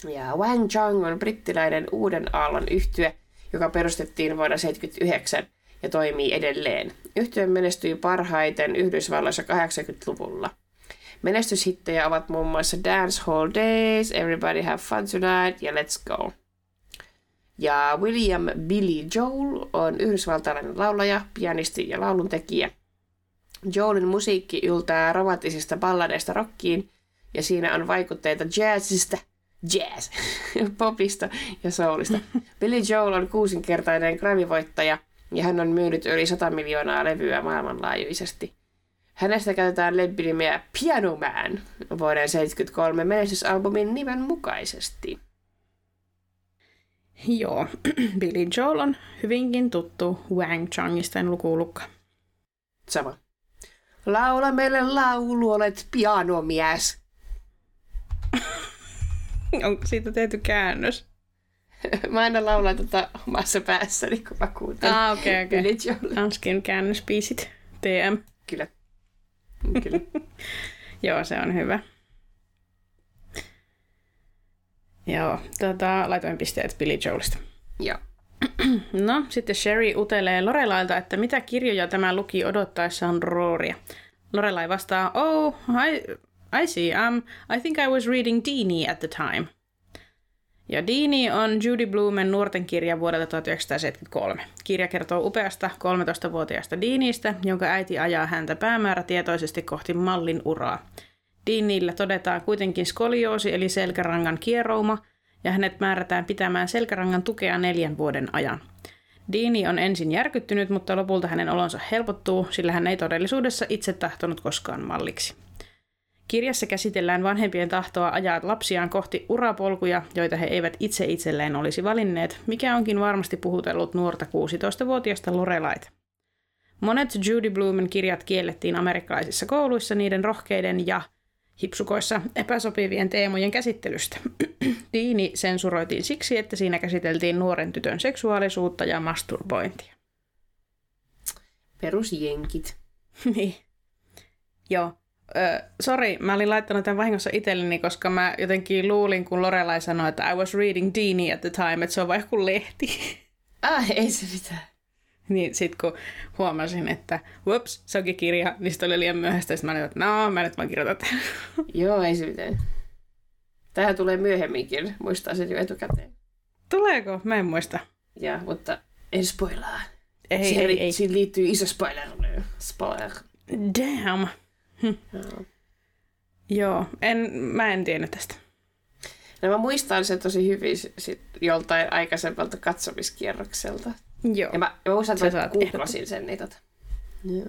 Ja Wang Chang on brittiläinen uuden aallon yhtye, joka perustettiin vuonna 1979 ja toimii edelleen. Yhtye menestyi parhaiten Yhdysvalloissa 80-luvulla. Menestyshittejä ovat muun muassa Dance Hall Days, Everybody Have Fun Tonight ja Let's Go. Ja William Billy Joel on yhdysvaltalainen laulaja, pianisti ja lauluntekijä. Joelin musiikki yltää romanttisista balladeista rockiin ja siinä on vaikutteita jazzista, jazz, popista ja soulista. Billy Joel on kuusinkertainen Grammy-voittaja ja hän on myynyt yli 100 miljoonaa levyä maailmanlaajuisesti. Hänestä käytetään lemppinimeä Piano Man vuoden 73 menestysalbumin nimen mukaisesti. Joo, Billy Joel on hyvinkin tuttu Wang Changista, en lukuulukka. Sama. Laula meille laulu, olet pianomies. Onko siitä tehty käännös? Mä aina laulan tota omassa päässäni, kun mä kuuntelen. Ah, okei, okei. Billy Joel. Anskin käännöspiisit. TM. Kyllä. Kyllä. Joo, se on hyvä. Joo, tota, laitoin pisteet Billy Joelista. Joo. No, sitten Sherry utelee Lorelailta, että mitä kirjoja tämä luki odottaessaan Rooria. Lorelai vastaa, oh, I, I see, um, I think I was reading Deanie at the time. Ja Deanie on Judy Blumen nuorten kirja vuodelta 1973. Kirja kertoo upeasta 13-vuotiaasta Deanistä, jonka äiti ajaa häntä päämäärätietoisesti kohti mallin uraa. Deanillä todetaan kuitenkin skolioosi eli selkärangan kierouma, ja hänet määrätään pitämään selkärangan tukea neljän vuoden ajan. Deani on ensin järkyttynyt, mutta lopulta hänen olonsa helpottuu, sillä hän ei todellisuudessa itse tahtonut koskaan malliksi. Kirjassa käsitellään vanhempien tahtoa ajaa lapsiaan kohti urapolkuja, joita he eivät itse itselleen olisi valinneet, mikä onkin varmasti puhutellut nuorta 16-vuotiaasta Lorelaita. Monet Judy Blumen kirjat kiellettiin amerikkalaisissa kouluissa niiden rohkeiden ja hipsukoissa epäsopivien teemojen käsittelystä. Diini sensuroitiin siksi, että siinä käsiteltiin nuoren tytön seksuaalisuutta ja masturbointia. Perusjenkit. niin. Joo. Ö, sori, mä olin laittanut tämän vahingossa itselleni, koska mä jotenkin luulin, kun Lorelai sanoi, että I was reading Deanie at the time, että se on vaan joku lehti. Ah, ei se mitään. niin sit kun huomasin, että whoops, se onkin kirja, niin sit oli liian myöhäistä, sit mä olin, että no, mä nyt vaan kirjoitan tämän. Joo, ei se mitään. Tähän tulee myöhemminkin, muistaa sen jo etukäteen. Tuleeko? Mä en muista. Ja, mutta en spoilaa. Ei, siihen, ei, ei. siihen liittyy iso spoiler. Spoiler. Damn. Joo. Joo, en, mä en tiennyt tästä. No mä muistan sen tosi hyvin sit joltain aikaisemmalta katsomiskierrokselta. Joo. Ja mä, mä muistan, että mä googlasin sen. Niin tota. Joo.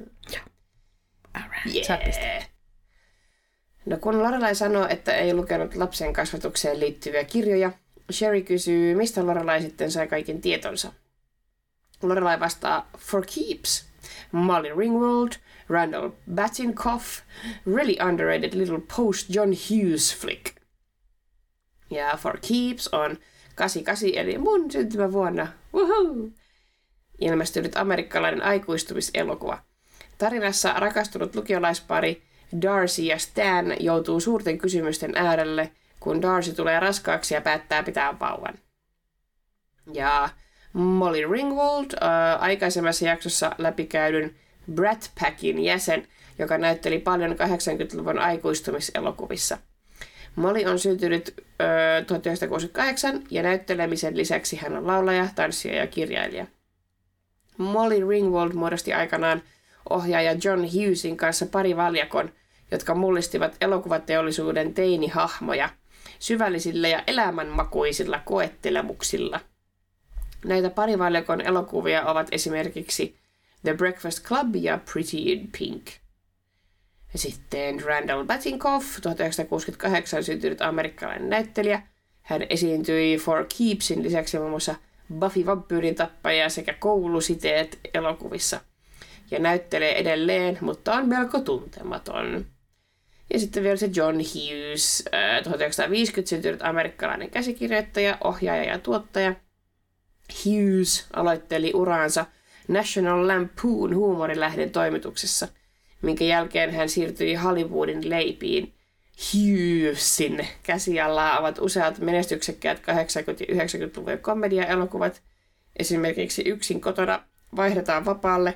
Alright. Saat pisteen. Yeah. No kun Lorelai sanoo, että ei lukenut lapsen kasvatukseen liittyviä kirjoja, Sherry kysyy, mistä Lorelai sitten sai kaiken tietonsa. Lorelai vastaa, for keeps. Molly Ringwald, Randall Batinkoff, really underrated little post John Hughes flick. Ja for keeps on 88 eli mun syntymävuonna. Woohoo! Ilmestynyt amerikkalainen aikuistumiselokuva. Tarinassa rakastunut lukiolaispari Darcy ja Stan joutuu suurten kysymysten äärelle, kun Darcy tulee raskaaksi ja päättää pitää vauvan. Ja Molly Ringwald äh, aikaisemmassa jaksossa läpikäydyn Brat Packin jäsen, joka näytteli paljon 80-luvun aikuistumiselokuvissa. Molly on syntynyt ö, 1968 ja näyttelemisen lisäksi hän on laulaja, tanssija ja kirjailija. Molly Ringwald muodosti aikanaan ohjaaja John Hughesin kanssa pari valjakon, jotka mullistivat elokuvateollisuuden teinihahmoja syvällisillä ja elämänmakuisilla koettelemuksilla. Näitä parivaljakon elokuvia ovat esimerkiksi The Breakfast Club ja Pretty in Pink. Sitten Randall Batinkoff, 1968 syntynyt amerikkalainen näyttelijä. Hän esiintyi For Keepsin lisäksi muun muassa Buffy vampyyrin tappaja sekä koulusiteet elokuvissa. Ja näyttelee edelleen, mutta on melko tuntematon. Ja sitten vielä se John Hughes, 1950 syntynyt amerikkalainen käsikirjoittaja, ohjaaja ja tuottaja. Hughes aloitteli uraansa National Lampoon huumorilähden toimituksessa, minkä jälkeen hän siirtyi Hollywoodin leipiin. Hughesin käsialla ovat useat menestyksekkäät 80- ja 90-luvun komediaelokuvat, esimerkiksi Yksin kotona vaihdetaan vapaalle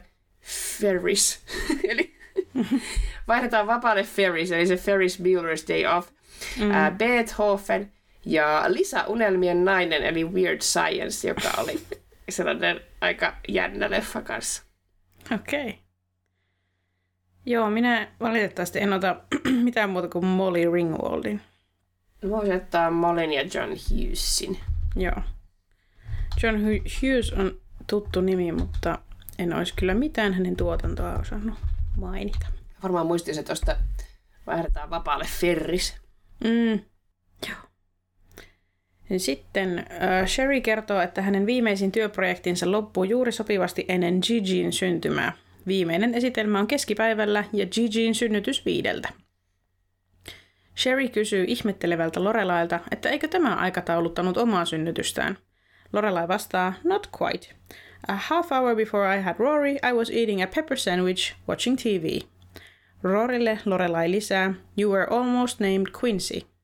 Ferris, eli vaihdetaan vapaalle Ferris, eli se Ferris Bueller's Day Off, mm. uh, Beethoven ja Lisäunelmien nainen, eli Weird Science, joka oli sellainen aika jännä leffa kanssa. Okei. Okay. Joo, minä valitettavasti en ota mitään muuta kuin Molly Ringwaldin. Voisi ottaa Mollin ja John Hughesin. Joo. John Hughes on tuttu nimi, mutta en olisi kyllä mitään hänen tuotantoa osannut mainita. Varmaan muistin, että tuosta vaihdetaan vapaalle Ferris. Mm. Joo. Sitten äh, Sherry kertoo, että hänen viimeisin työprojektinsa loppuu juuri sopivasti ennen Gigin syntymää. Viimeinen esitelmä on keskipäivällä ja Gigin synnytys viideltä. Sherry kysyy ihmettelevältä Lorelailta, että eikö tämä aikatauluttanut omaa synnytystään. Lorelai vastaa, not quite. A half hour before I had Rory, I was eating a pepper sandwich, watching TV. Rorille Lorelai lisää, you were almost named Quincy.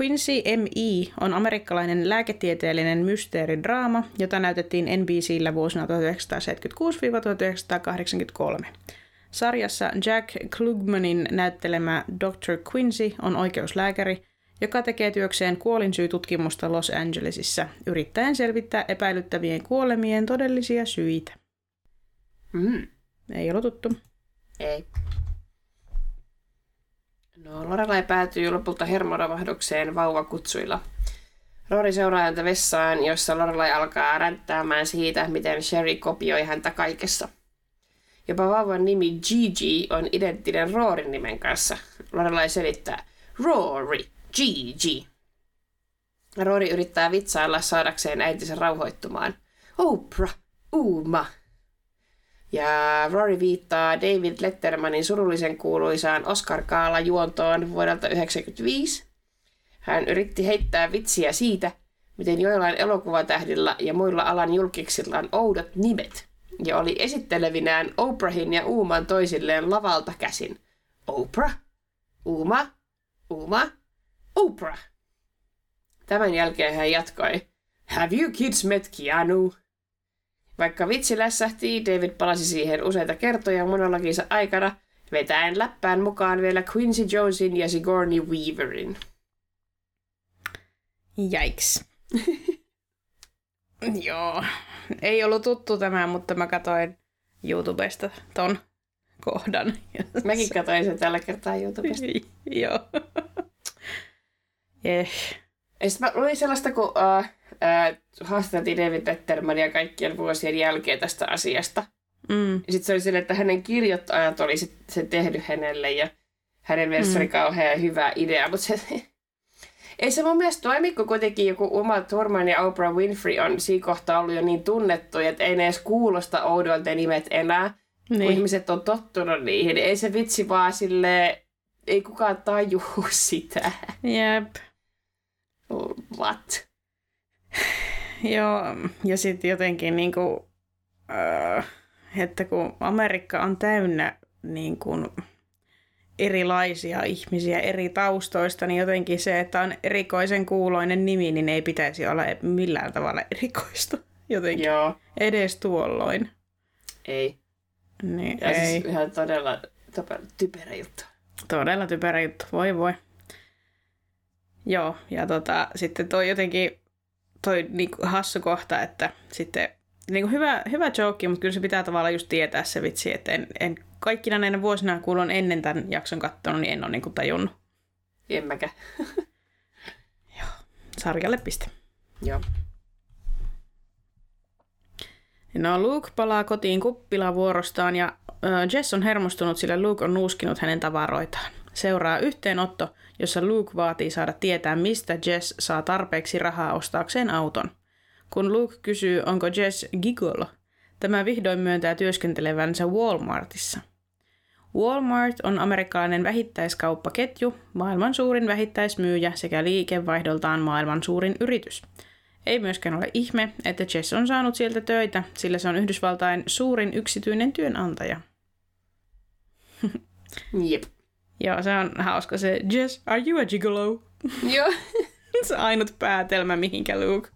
Quincy M.E. on amerikkalainen lääketieteellinen mysteeridraama, jota näytettiin NBCllä vuosina 1976-1983. Sarjassa Jack Klugmanin näyttelemä Dr. Quincy on oikeuslääkäri, joka tekee työkseen kuolinsyytutkimusta Los Angelesissa, yrittäen selvittää epäilyttävien kuolemien todellisia syitä. Mm. Ei ollut tuttu. Ei. No, Lorelai päätyy lopulta hermoravahdukseen vauvakutsuilla. Rory seuraa häntä vessaan, jossa Lorelai alkaa ränttäämään siitä, miten Sherry kopioi häntä kaikessa. Jopa vauvan nimi Gigi on identtinen Roorin nimen kanssa. Lorelai selittää, Rory, Gigi. Rory yrittää vitsailla saadakseen äitinsä rauhoittumaan. Oprah, Uma, ja Rory viittaa David Lettermanin surullisen kuuluisaan Oscar Kaala juontoon vuodelta 1995. Hän yritti heittää vitsiä siitä, miten joillain elokuvatähdillä ja muilla alan julkiksilla on oudot nimet, ja oli esittelevinään Oprahin ja Uuman toisilleen lavalta käsin. Oprah, Uma, Uma, Oprah. Tämän jälkeen hän jatkoi, Have you kids met Keanu? Vaikka vitsi lässähti, David palasi siihen useita kertoja monologinsa aikana, vetäen läppään mukaan vielä Quincy Jonesin ja Sigourney Weaverin. Jaiks. Joo, ei ollut tuttu tämä, mutta mä katsoin YouTubesta ton kohdan. Mäkin katsoin sen tällä kertaa YouTubesta. Joo. eh. Ja sitten mä luin sellaista, kun uh, äh, haastateltiin David Lettermania kaikkien vuosien jälkeen tästä asiasta. Mm. Ja sitten se oli sille, että hänen kirjoittajat oli sit, sen tehnyt hänelle ja hänen mielestä mm. oli kauhean hyvä idea, mutta se, ei se mun mielestä toimi, kun kuitenkin joku Uma Thurman ja Oprah Winfrey on siinä kohtaa ollut jo niin tunnettu, että ei ne edes kuulosta oudolta nimet enää, niin. kun ihmiset on tottunut niihin. Ei se vitsi vaan sille ei kukaan tajuu sitä. Jep. What? Joo, ja sitten jotenkin niin kuin, äh, että kun Amerikka on täynnä niin kuin, erilaisia ihmisiä eri taustoista, niin jotenkin se, että on erikoisen kuuloinen nimi, niin ei pitäisi olla millään tavalla erikoista. Jotenkin. Joo. Edes tuolloin. Ei. Niin, Ja ei. siis ihan todella todella typerä juttu. Todella typerä juttu, voi voi. Joo, ja tota, sitten toi jotenkin, toi niinku hassu kohta, että sitten niinku hyvä, hyvä joke, mutta kyllä se pitää tavallaan just tietää se vitsi, että en, en kaikkina näinä vuosina, kun on ennen tämän jakson katsonut, niin en ole niinku tajunnut. En mäkä. Sarjalle piste. Joo. No Luke palaa kotiin kuppilavuorostaan ja Jess on hermostunut, sillä Luke on nuuskinut hänen tavaroitaan. Seuraa yhteenotto, jossa Luke vaatii saada tietää, mistä Jess saa tarpeeksi rahaa ostaakseen auton. Kun Luke kysyy, onko Jess gigolo, tämä vihdoin myöntää työskentelevänsä Walmartissa. Walmart on amerikkalainen vähittäiskauppaketju, maailman suurin vähittäismyyjä sekä liikevaihdoltaan maailman suurin yritys. Ei myöskään ole ihme, että Jess on saanut sieltä töitä, sillä se on Yhdysvaltain suurin yksityinen työnantaja. Jep. Joo, se on hauska se Jess, are you a gigolo? Joo. se ainut päätelmä, mihinkä Luke,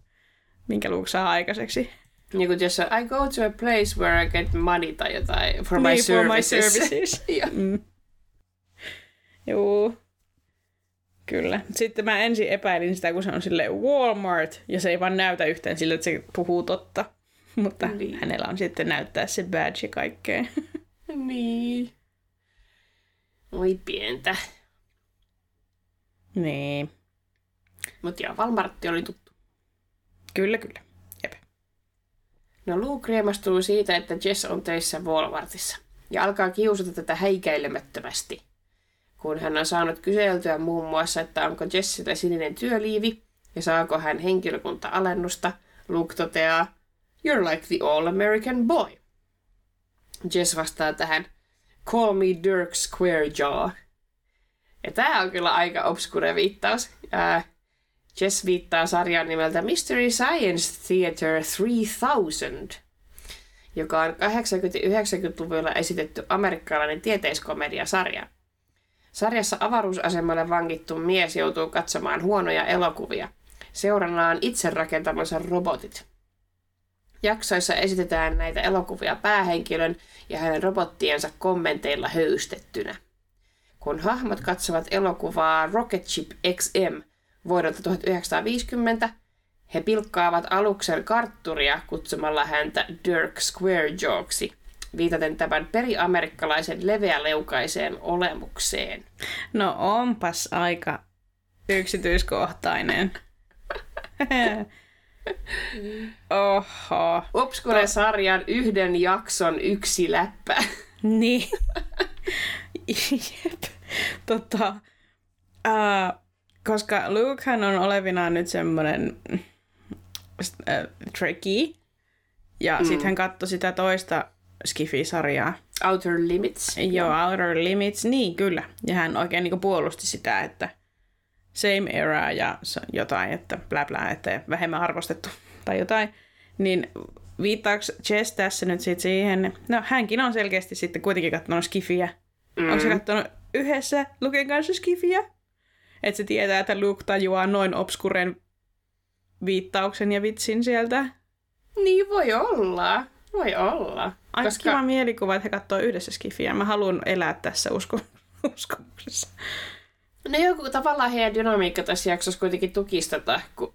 minkä Luke saa aikaiseksi. Niin kuin jos I go to a place where I get money tai jotain for my Niin, for my services. services. Joo. Mm. Joo. Kyllä. Sitten mä ensin epäilin sitä, kun se on silleen Walmart, ja se ei vaan näytä yhtään sille, että se puhuu totta. Mutta Niin. niin. hänellä on sitten näyttää se badge ja kaikkea. Niin. Oi pientä. niin. Mutta joo, Walmartti oli tuttu. Kyllä, kyllä. Jep. No Luke riemastuu siitä, että Jess on töissä Walmartissa ja alkaa kiusata tätä häikäilemättömästi. Kun hän on saanut kyseltyä muun muassa, että onko Jessillä sininen työliivi ja saako hän henkilökunta-alennusta, Luke toteaa, You're like the all-American boy. Jess vastaa tähän, Call me Dirk Squarejaw. Ja tämä on kyllä aika obskure viittaus. Ää, Jess viittaa sarjaan nimeltä Mystery Science Theater 3000, joka on 80-90-luvulla esitetty amerikkalainen tieteiskomediasarja. Sarjassa avaruusasemalle vankittu mies joutuu katsomaan huonoja elokuvia. Seurannaan itse rakentamansa robotit. Jaksoissa esitetään näitä elokuvia päähenkilön ja hänen robottiensa kommenteilla höystettynä. Kun hahmot katsovat elokuvaa Rocket Ship XM vuodelta 1950, he pilkkaavat aluksen kartturia kutsumalla häntä Dirk Squarejawksi, viitaten tämän periamerikkalaisen leveäleukaiseen olemukseen. No onpas aika yksityiskohtainen. Oho. Obscure-sarjan yhden jakson yksi läppä. Niin. Jep. Tota, uh, koska Lukehan on olevinaan nyt semmoinen uh, tricky, ja mm. sitten hän katsoi sitä toista Skifi-sarjaa. Outer Limits. Joo, Outer Limits, niin kyllä. Ja hän oikein niin puolusti sitä, että same era ja jotain, että blä blä, että vähemmän arvostettu tai jotain. Niin viittaako Jess tässä nyt sit siihen, no hänkin on selkeästi sitten kuitenkin katsonut Skifiä. Mm. Onko se katsonut yhdessä Luken kanssa Skifiä? Että se tietää, että Luke tajuaa noin obskuren viittauksen ja vitsin sieltä. Niin voi olla. Voi olla. Aika Koska kiva mielikuva, että he katsoo yhdessä Skifiä. Mä haluan elää tässä usko- uskomuksessa. No joku tavallaan heidän dynamiikka tässä jaksossa kuitenkin tukistata, kun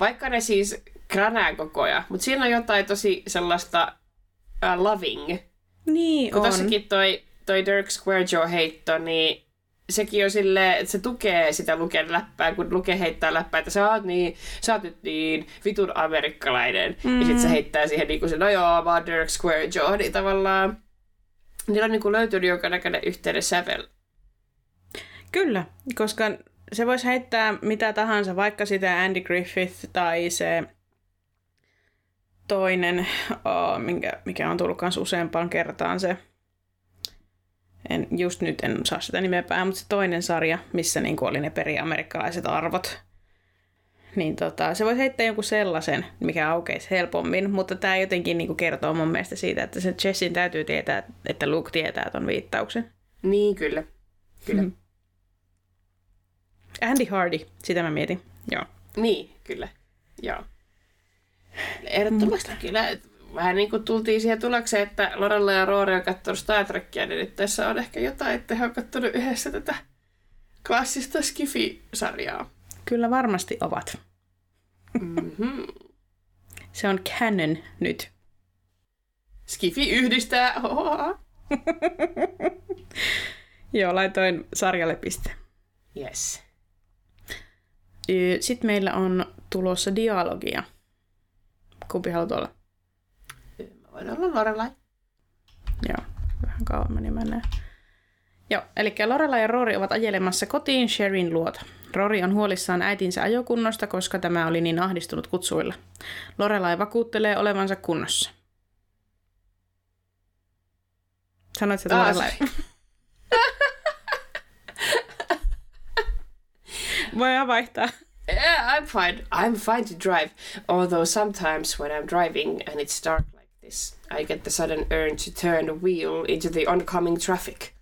vaikka ne siis kränää koko ajan, mutta siinä on jotain tosi sellaista uh, loving. Niin Kun on. tossakin toi, toi Dirk Squarejaw heitto, niin sekin on silleen, että se tukee sitä Luken läppää, kun Luke heittää läppää, että sä oot, niin, sä oot nyt niin vitun amerikkalainen. Mm. Ja sit se heittää siihen niin kuin se, no joo, mä oon Dirk Squarejaw, niin tavallaan niillä on niin kuin löytynyt jonkinnäköinen yhteinen sävel. Kyllä, koska se voisi heittää mitä tahansa, vaikka sitä Andy Griffith tai se toinen, oh, minkä, mikä on tullut kanssa useampaan kertaan se, en, just nyt en saa sitä nimeä päähän, mutta se toinen sarja, missä niin oli ne periamerikkalaiset arvot. Niin tota, se voisi heittää jonkun sellaisen, mikä aukeisi helpommin, mutta tämä jotenkin niin kertoo mun mielestä siitä, että se Jessin täytyy tietää, että Luke tietää ton viittauksen. Niin, kyllä. Kyllä. Mm. Andy Hardy, sitä mä mietin. Joo. Niin, kyllä. Joo. Ehdottomasti kyllä. vähän niin kuin tultiin siihen tulokseen, että Lorella ja Roori on katsonut Star Trekia, niin nyt tässä on ehkä jotain, että he on katsonut yhdessä tätä klassista Skifi-sarjaa. Kyllä varmasti ovat. Mm-hmm. Se on canon nyt. Skifi yhdistää. Joo, laitoin sarjalle piste. Yes. Sitten meillä on tulossa dialogia. Kumpi haluat olla? Mä voin olla Lorelai. Joo, vähän kauemmin niin mennään. Joo, eli Lorela ja Rory ovat ajelemassa kotiin Sherin luota. Rory on huolissaan äitinsä ajokunnosta, koska tämä oli niin ahdistunut kutsuilla. Lorelai vakuuttelee olevansa kunnossa. Sanoit sä, että Ah, Lorelai... Voidaan vaihtaa. Yeah, I'm fine. I'm fine to drive. Although sometimes when I'm driving and it's dark like this, I get the sudden urge to turn the wheel into the oncoming traffic.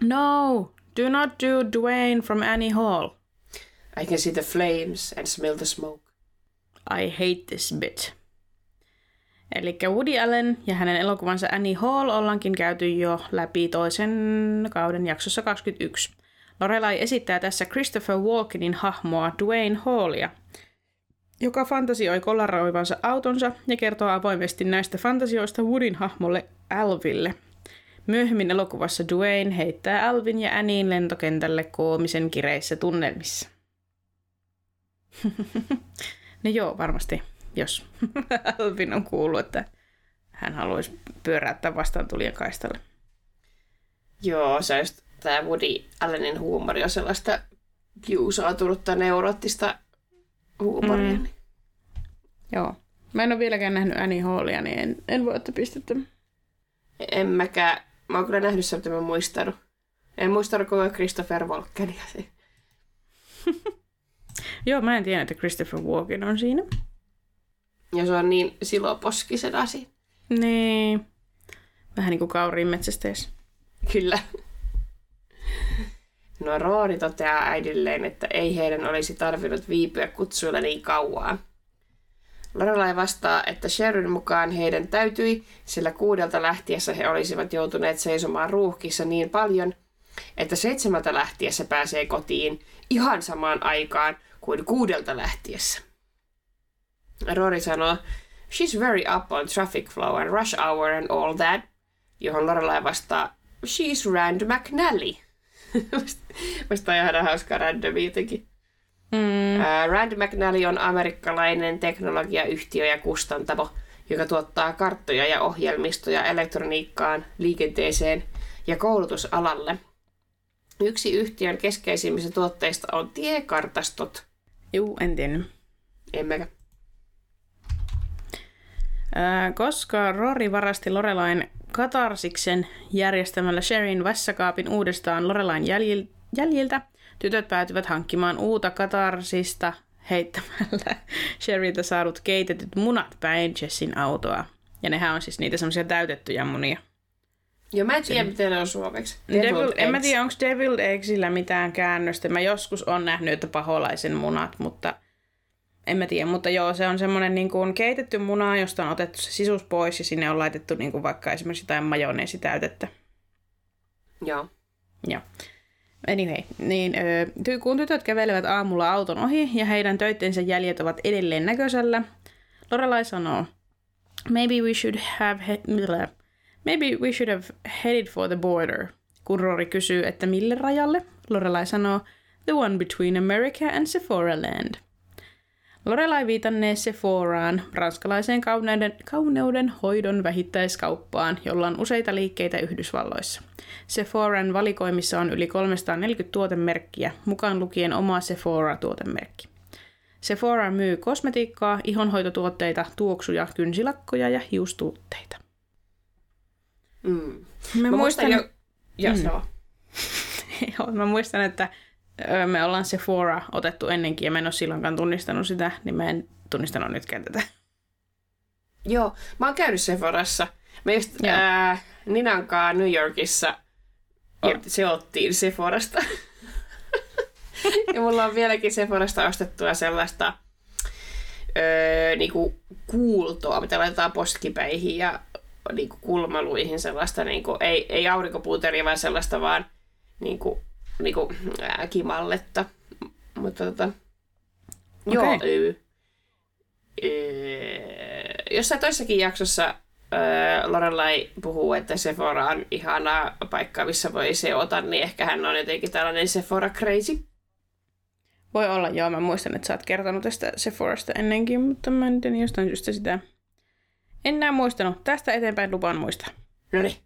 No, do not do Dwayne from Annie Hall. I can see the flames and smell the smoke. I hate this bit. Eli Woody Allen ja hänen elokuvansa Annie Hall ollaankin käyty jo läpi toisen kauden jaksossa 21. Lorelai esittää tässä Christopher Walkenin hahmoa Dwayne Hallia, joka fantasioi kollaroivansa autonsa ja kertoo avoimesti näistä fantasioista Woodin hahmolle Alville. Myöhemmin elokuvassa Dwayne heittää Alvin ja Annin lentokentälle koomisen kireissä tunnelmissa. no joo, varmasti, jos Alvin on kuullut, että hän haluaisi pyöräyttää vastaan tulijan kaistalle. Joo, se just tämä Woody Allenin huumori on sellaista kiusautunutta neuroottista huumoria. Mm. Mm. Joo. Mä en ole vieläkään nähnyt Annie Hallia, niin en, en voi ottaa pistettä. En mäkään, mä oon kyllä nähnyt sen, mutta mä en muistanut. En muistanut koko Christopher Walkenia. Joo, mä en tiedä, että Christopher Walken on siinä. Ja se on niin siloposkisen asia. Niin. Vähän niin kuin kauriin metsästeessä. Kyllä. No Roori toteaa äidilleen, että ei heidän olisi tarvinnut viipyä kutsuilla niin kauan. Lorelai vastaa, että Sherryn mukaan heidän täytyi, sillä kuudelta lähtiessä he olisivat joutuneet seisomaan ruuhkissa niin paljon, että seitsemältä lähtiessä pääsee kotiin ihan samaan aikaan kuin kuudelta lähtiessä. Rory sanoo, she's very up on traffic flow and rush hour and all that, johon Lorelai vastaa, she's Rand McNally. Musta on ihan hauskaa randomia jotenkin. Mm. Ää, Rand McNally on amerikkalainen teknologiayhtiö ja kustantamo, joka tuottaa karttoja ja ohjelmistoja elektroniikkaan, liikenteeseen ja koulutusalalle. Yksi yhtiön keskeisimmistä tuotteista on tiekartastot. Juu, en tiennyt. Emmekä. Koska Rory varasti Lorelain katarsiksen järjestämällä Sherin vässäkaapin uudestaan Lorelain jäljil- jäljiltä, tytöt päätyvät hankkimaan uutta katarsista heittämällä Sheriltä saadut keitetyt munat päin Jessin autoa. Ja nehän on siis niitä semmoisia täytettyjä munia. Joo, mä en tiedä, miten ne on suomeksi. Devil, en mä tiedä, onko Deviled Eggsillä mitään käännöstä. Mä joskus on nähnyt, että paholaisen munat, mutta en mä tiedä. Mutta joo, se on semmoinen niin kuin keitetty muna, josta on otettu se sisus pois ja sinne on laitettu niin kuin vaikka esimerkiksi jotain majoneesitäytettä. Joo. Joo. Anyway, niin ö, kun tytöt kävelevät aamulla auton ohi ja heidän töittensä jäljet ovat edelleen näköisellä, Lorelai sanoo, Maybe we should have he-. Maybe we should have headed for the border. Kun Rory kysyy, että mille rajalle, Lorelai sanoo, The one between America and Sephora Land. Lorelai viitannee Sephoraan, ranskalaiseen kauneuden, kauneuden hoidon vähittäiskauppaan, jolla on useita liikkeitä Yhdysvalloissa. Sephoran valikoimissa on yli 340 tuotemerkkiä, mukaan lukien oma Sephora-tuotemerkki. Sephora myy kosmetiikkaa, ihonhoitotuotteita, tuoksuja, kynsilakkoja ja hiustuotteita. Mm. Mä, Mä muistan jo... Joo, Mm. Joo, mä muistan, että me ollaan Sephora otettu ennenkin ja mä en ole silloinkaan tunnistanut sitä, niin mä en tunnistanut nytkään tätä. Joo, mä oon käynyt Sephorassa. Me just Joo. ää, Ninankaan New Yorkissa Joo. ot, se ottiin Sephorasta. ja mulla on vieläkin Sephorasta ostettua sellaista öö, niinku kuultoa, mitä laitetaan poskipäihin ja niinku kulmaluihin sellaista, niinku, ei, ei aurinkopuuteria, vaan sellaista vaan niinku, niinku, ää, kimalletta. Mutta tota, okay. joo, öö, öö, jossain toissakin jaksossa öö, Lorelai puhuu, että Sephora on ihana paikka, missä voi seota, niin ehkä hän on jotenkin tällainen Sephora crazy. Voi olla, joo. Mä muistan, että sä oot kertonut tästä Sephorasta ennenkin, mutta mä en jostain syystä sitä enää muistanut. Tästä eteenpäin lupaan muistaa. No niin.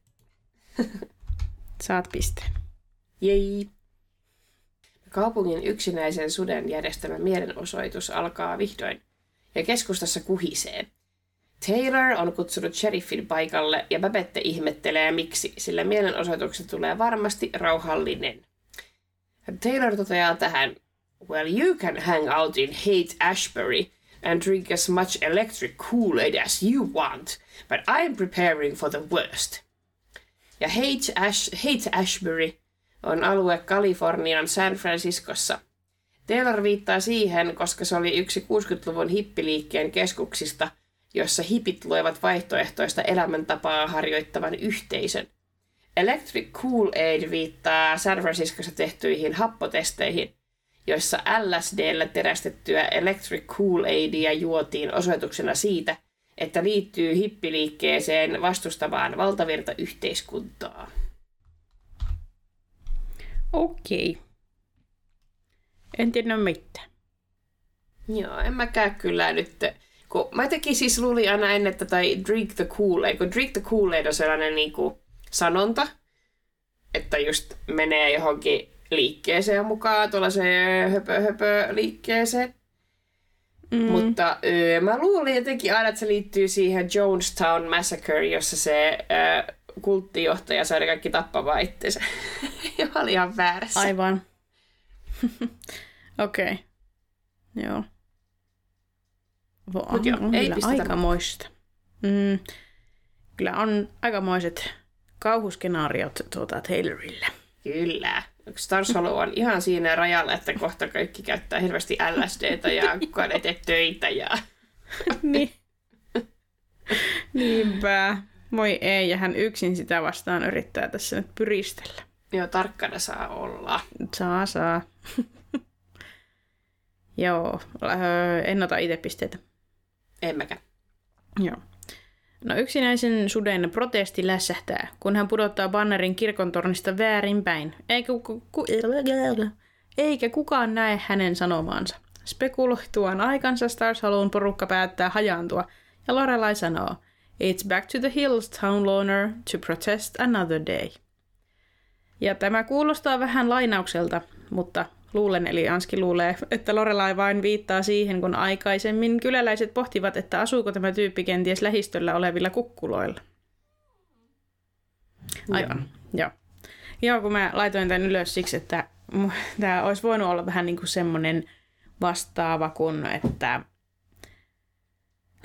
Saat pisteen. Jei. Kaupungin yksinäisen suden järjestämä mielenosoitus alkaa vihdoin, ja keskustassa kuhisee. Taylor on kutsunut sheriffin paikalle, ja Babette ihmettelee miksi, sillä mielenosoituksesta tulee varmasti rauhallinen. Taylor toteaa tähän, Well, you can hang out in Haight Ashbury and drink as much electric Kool-Aid as you want, but I'm preparing for the worst. Ja Haight, Ash, Haight Ashbury on alue Kalifornian San Franciscossa. Taylor viittaa siihen, koska se oli yksi 60-luvun hippiliikkeen keskuksista, jossa hipit luovat vaihtoehtoista elämäntapaa harjoittavan yhteisön. Electric Kool-Aid viittaa San Franciscossa tehtyihin happotesteihin, joissa LSDllä terästettyä Electric Kool-Aidia juotiin osoituksena siitä, että liittyy hippiliikkeeseen vastustavaan valtavirtayhteiskuntaa. Okei. En tiedä mitään. Joo, en mäkään kyllä nyt. Kun mä tekin siis luulin aina ennen, että tai drink the Kool-Aid, kun drink the Kool-Aid on sellainen niin kuin sanonta, että just menee johonkin liikkeeseen mukaan, tuollaiseen höpö, höpö liikkeeseen. Mm. Mutta öö, mä luulin jotenkin aina, että se liittyy siihen Jonestown Massacre, jossa se öö, kulttijohtaja sai kaikki tappamaan itsensä. ja oli ihan väärässä. Aivan. Okei. Okay. Joo. Vo, Mut joo, on ei kyllä aikamoista. Mm, kyllä on aikamoiset kauhuskenaariot tuota Taylorille. Kyllä. Stars Hollow on ihan siinä rajalla, että kohta kaikki käyttää hirveästi LSDtä ja kukaan ei tee töitä. Ja... niin. Niinpä. Voi ei, ja hän yksin sitä vastaan yrittää tässä nyt pyristellä. Joo, tarkkana saa olla. Saa, saa. Joo, öö, en ota itse pisteitä. En mäkään. Joo. No yksinäisen suden protesti lässähtää, kun hän pudottaa bannerin kirkon tornista väärinpäin, eikä, ku, ku, eikä kukaan näe hänen sanomaansa. Spekuloituaan aikansa Stars Hallown porukka päättää hajaantua, ja Lorelai sanoo, It's back to the hills, town loner, to protest another day. Ja tämä kuulostaa vähän lainaukselta, mutta luulen, eli Anski luulee, että Lorelai vain viittaa siihen, kun aikaisemmin kyläläiset pohtivat, että asuuko tämä tyyppi kenties lähistöllä olevilla kukkuloilla. Aivan, joo. Joo, kun mä laitoin tämän ylös siksi, että tämä olisi voinut olla vähän niin kuin semmoinen vastaava kuin, että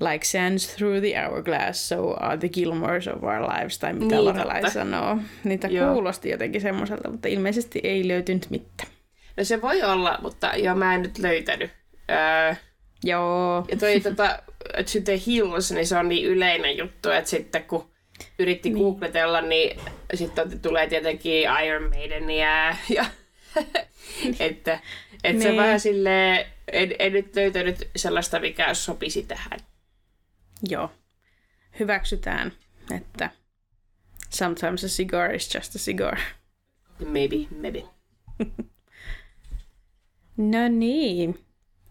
like sands through the hourglass, so are the Gilmores of our lives, tai mitä Niin, Lorelai sanoo. Niitä Joo. kuulosti jotenkin semmoiselta, mutta ilmeisesti ei löytynyt mitään. No se voi olla, mutta joo, mä en nyt löytänyt. Öö, Joo. ja toi tota, To the Hills, niin se on niin yleinen juttu, että sitten kun yritti Niin. googletella, niin sitten tulee tietenkin Iron Maidenia ja että, että se Niin. vähän silleen, en, en nyt löytänyt sellaista, mikä sopisi tähän. Joo. Hyväksytään, että sometimes a cigar is just a cigar. Maybe, maybe. No niin.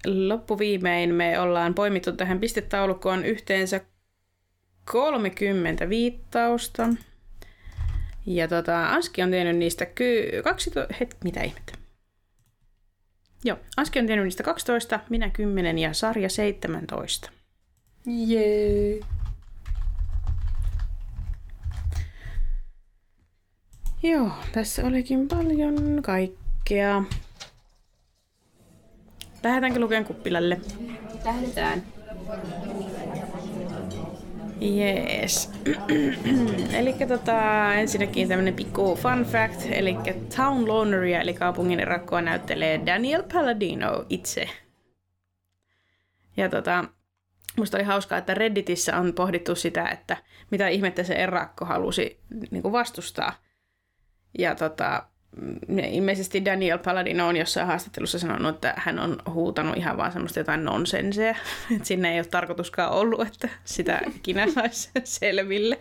Loppuviimein me ollaan poimittu tähän pistetaulukkoon yhteensä 30 viittausta. Ja tota, Anski on tehnyt niistä ky- 12... Het, mitä ihmettä? Joo, Anski on tehnyt niistä 12, minä 10 ja Sarja 17. Jee. Joo, tässä olikin paljon kaikkea. Lähdetäänkö lukemaan kuppilalle? Lähdetään. Jees. eli tota, ensinnäkin tämmönen pikku fun fact, eli Town Loneria, eli kaupungin erakkoa näyttelee Daniel Palladino itse. Ja tota, musta oli hauskaa, että Redditissä on pohdittu sitä, että mitä ihmettä se erakko halusi niin kuin vastustaa. Ja tota, ilmeisesti Daniel Paladino on jossain haastattelussa sanonut, että hän on huutanut ihan vaan semmoista jotain nonsenseja. Että sinne ei ole tarkoituskaan ollut, että sitä ikinä saisi selville.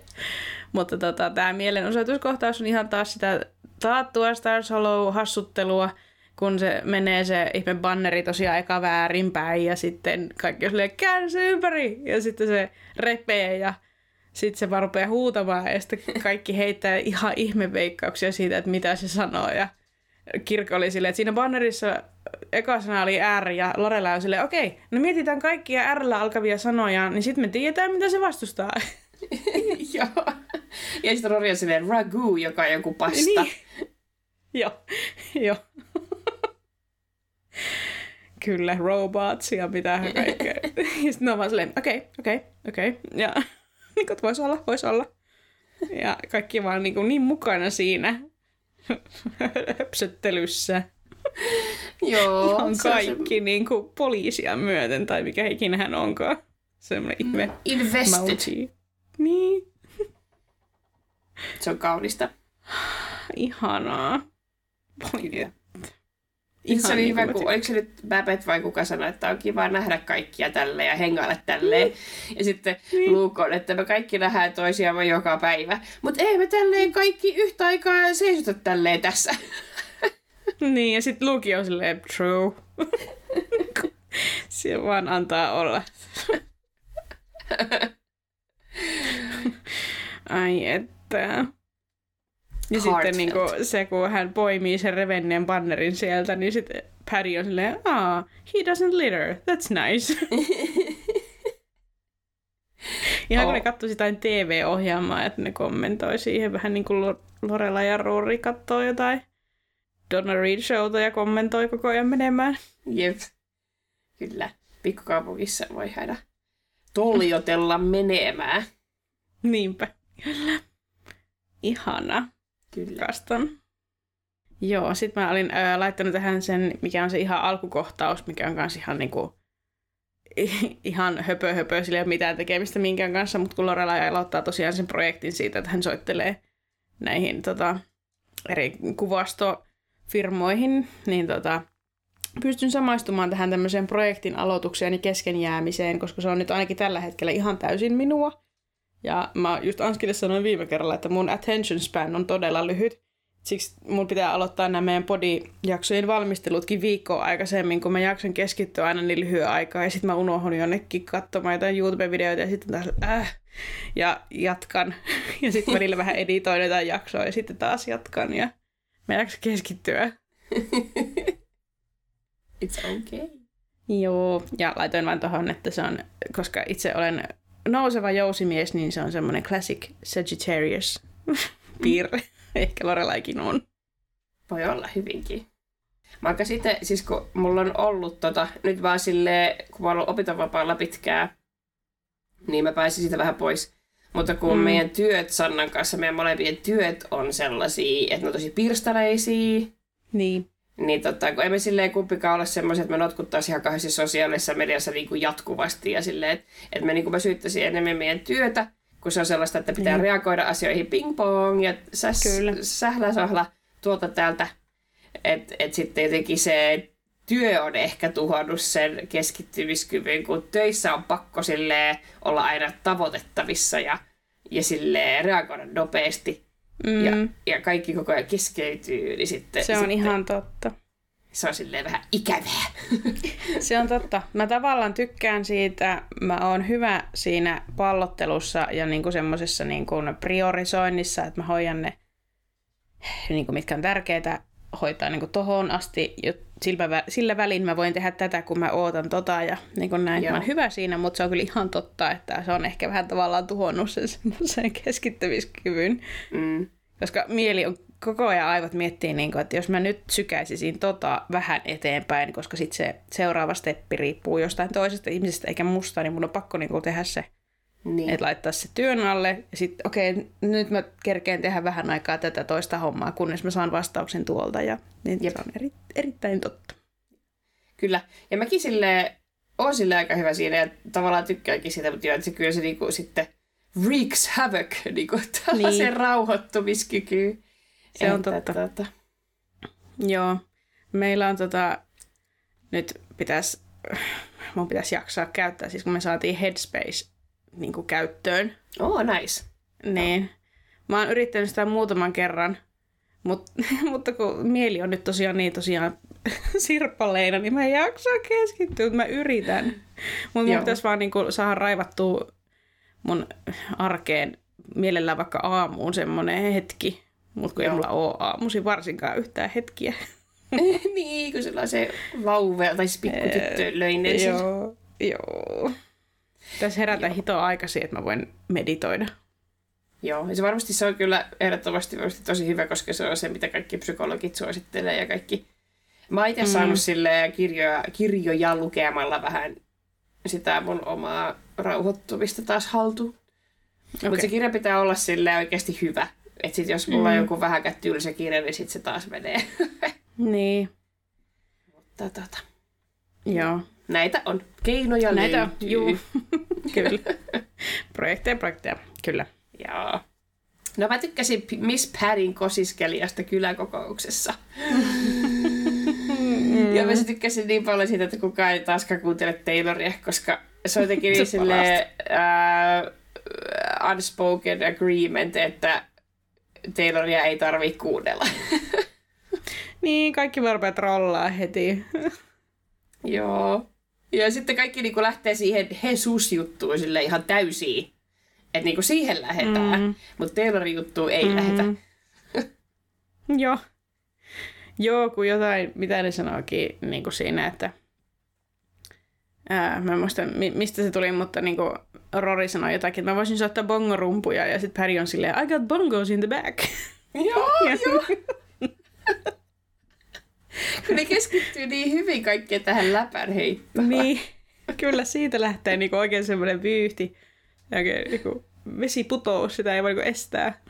Mutta tota, tämä mielenosoituskohtaus on ihan taas sitä taattua Stars Hollow-hassuttelua, kun se menee se ihme banneri tosiaan eka väärinpäin ja sitten kaikki on silleen, ympäri! Ja sitten se repee ja sitten se vaan rupeaa huutamaan ja sitten kaikki heittää ihan ihmeveikkauksia siitä, että mitä se sanoo. Ja kirkko oli silleen, että siinä bannerissa eka sana oli R ja Lorella on silleen, okei, okay, no mietitään kaikkia R alkavia sanoja, niin sitten me tiedetään, mitä se vastustaa. Joo. Ja sitten Rory on silleen ragu, joka on joku pasta. Niin. Joo, joo. Kyllä, robots ja mitä kaikkea. Ja sitten ne on vaan silleen, okei, okei, okei. Ja niin kuin, voisi olla, voisi olla. Ja kaikki vaan niin, kuin, niin mukana siinä höpsöttelyssä. Joo. on kaikki se... niin kuin, poliisia myöten, tai mikä ikinä hän onkaan. Semmoinen ihme. Mm, invested. Mauti. Niin. Se on kaunista. Ihanaa. Ihan se oli niin hyvä, kun, oliko se nyt Babette vai kuka sanoi, että on kiva nähdä kaikkia tälle ja hengailla tälleen. Mm. Ja sitten niin. Luke on, että me kaikki nähdään toisiamme joka päivä. Mutta ei me tälleen kaikki yhtä aikaa seisota tälleen tässä. niin, ja sitten Luke on silleen, true. Se vaan antaa olla. Ai että. Ja sitten niin kuin, se, kun hän poimii sen revenneen bannerin sieltä, niin sitten Paddy on silleen, ah, he doesn't litter, that's nice. Ihan oh. kun ne katsoi jotain TV-ohjelmaa, että ne kommentoi siihen vähän niin kuin Lorella ja Rory katsoo jotain Donna Reed showta ja kommentoi koko ajan menemään. Jep. Kyllä. Pikkukaupungissa voi hädä toljotella menemään. Niinpä. Kyllä. Ihana. Kyllä. Kastan. Joo, sit mä olin äh, laittanut tähän sen, mikä on se ihan alkukohtaus, mikä on kans ihan niinku ihan höpö höpö, sillä ei ole mitään tekemistä minkään kanssa, mutta kun Lorelai aloittaa tosiaan sen projektin siitä, että hän soittelee näihin tota, eri kuvastofirmoihin, niin tota, pystyn samaistumaan tähän tämmöiseen projektin aloitukseen ja kesken jäämiseen, koska se on nyt ainakin tällä hetkellä ihan täysin minua. Ja mä just Anskille sanoin viime kerralla, että mun attention span on todella lyhyt. Siksi mun pitää aloittaa nämä meidän podijaksojen valmistelutkin viikkoa aikaisemmin, kun mä jakson keskittyä aina niin lyhyen aikaa. Ja sitten mä unohdun jonnekin katsomaan jotain YouTube-videoita ja sitten taas äh, ja jatkan. Ja sitten välillä vähän editoin jotain jaksoa ja sitten taas jatkan ja mä jaksa keskittyä. It's okay. Joo, ja laitoin vain tuohon, että se on, koska itse olen nouseva jousimies, niin se on semmoinen classic Sagittarius piirre. Ehkä Lorelaikin on. Voi olla hyvinkin. Vaikka sitten, siis kun mulla on ollut tota, nyt vaan silleen, kun mä oon ollut opintovapaalla pitkään, niin mä pääsin siitä vähän pois. Mutta kun mm. meidän työt Sannan kanssa, meidän molempien työt on sellaisia, että ne on tosi pirstaleisia. Niin. Niin tota, kun emme silleen kumpikaan ole semmoisia, että me notkuttaisiin ihan kahdessa sosiaalisessa mediassa niin kuin jatkuvasti ja silleen, että, että me niin kuin mä syyttäisin enemmän meidän työtä, kun se on sellaista, että pitää mm. reagoida asioihin ping pong ja säs, sählä sahla tuolta täältä. Että et sitten jotenkin se työ on ehkä tuhonnut sen keskittymiskyvyn, kun töissä on pakko silleen olla aina tavoitettavissa ja, ja silleen reagoida nopeasti. Mm. Ja, ja kaikki koko ajan keskeytyy, niin sitten... Se on sitten, ihan totta. Se on silleen vähän ikävää. se on totta. Mä tavallaan tykkään siitä, mä oon hyvä siinä pallottelussa ja niinku semmoisessa niinku priorisoinnissa, että mä hoidan ne, niinku mitkä on tärkeitä, hoitaa niinku tohon asti. Sillä, sillä välin mä voin tehdä tätä, kun mä ootan tota ja niin kuin näin. Joo. Mä oon hyvä siinä, mutta se on kyllä ihan totta, että se on ehkä vähän tavallaan tuhonnut sen semmoisen keskittämiskyvyn. Mm. Koska mieli on koko ajan aivot miettii, niin kuin, että jos mä nyt sykäisisin tota vähän eteenpäin, koska sitten se seuraava steppi riippuu jostain toisesta ihmisestä eikä musta, niin mun on pakko niin kuin, tehdä se niin. Että laittaa se työn alle ja sitten okei, okay, nyt mä kerkeen tehdä vähän aikaa tätä toista hommaa, kunnes mä saan vastauksen tuolta ja niin se on eri, erittäin totta. Kyllä. Ja mäkin sille on sille aika hyvä siinä ja tavallaan tykkääkin siitä, mutta joo, että se kyllä se niinku sitten wreaks havoc, niinku tällaisen niin. rauhoittumiskyky. Se on totta. Tota... Joo. Meillä on tota, nyt pitäisi, mun pitäisi jaksaa käyttää, siis kun me saatiin Headspace niin kuin käyttöön. Oh, nice. Niin. Mä oon yrittänyt sitä muutaman kerran, Mut, mutta kun mieli on nyt tosiaan niin tosiaan sirppaleina, niin mä en jaksa keskittyä, mutta mä yritän. Mutta mun pitäisi vaan niinku saada raivattua mun arkeen mielellään vaikka aamuun semmoinen hetki. Mutta kun Joo. ei mulla ole aamusi varsinkaan yhtään hetkiä. niin, kun sulla on se vauve tai siis pikkutyttö löinen. Joo, joo. Tässä herätä joo. hito aikaisin, että mä voin meditoida. Joo, ja se varmasti se on kyllä ehdottomasti tosi hyvä, koska se on se, mitä kaikki psykologit suosittelee ja kaikki. Mä oon itse mm. saanut sille kirjoja, kirjoja lukemalla vähän sitä mun omaa rauhoittumista taas haltuun. Okay. Mutta se kirja pitää olla sille oikeasti hyvä. Että sit jos mulla mm. on joku vähän tylsä kirja, niin sit se taas menee. niin. Mutta tota. Joo. Näitä on. Keinoja Näitä löytyy. Juu. kyllä. projekteja, projekteja. Kyllä. Joo. No mä tykkäsin Miss Paddin kosiskelijasta kyläkokouksessa. Mm. ja mä tykkäsin niin paljon siitä, että kukaan ei taaskaan kuuntele Tayloria, koska se on jotenkin niin silleen, uh, unspoken agreement, että Tayloria ei tarvitse kuunnella. niin, kaikki varmaan trollaa heti. Joo. Ja sitten kaikki niin lähtee siihen Jesus-juttuun sille ihan täysiin. Että niinku siihen lähetään, mm. mutta Taylorin juttu ei mm. lähetä. Joo. Joo, kun jotain, mitä ne sanoikin niin kuin siinä, että ää, mä en muista, mistä se tuli, mutta niin kuin Rory sanoi jotakin, että mä voisin soittaa bongorumpuja, ja sitten Perry on silleen, I got bongos in the back. Joo, joo. ne keskittyy niin hyvin kaikkeen tähän läpän heittoon. Niin, kyllä siitä lähtee niin kuin oikein semmoinen vyyhti. Oikein niin kuin vesi putoo, sitä ei voi niin estää.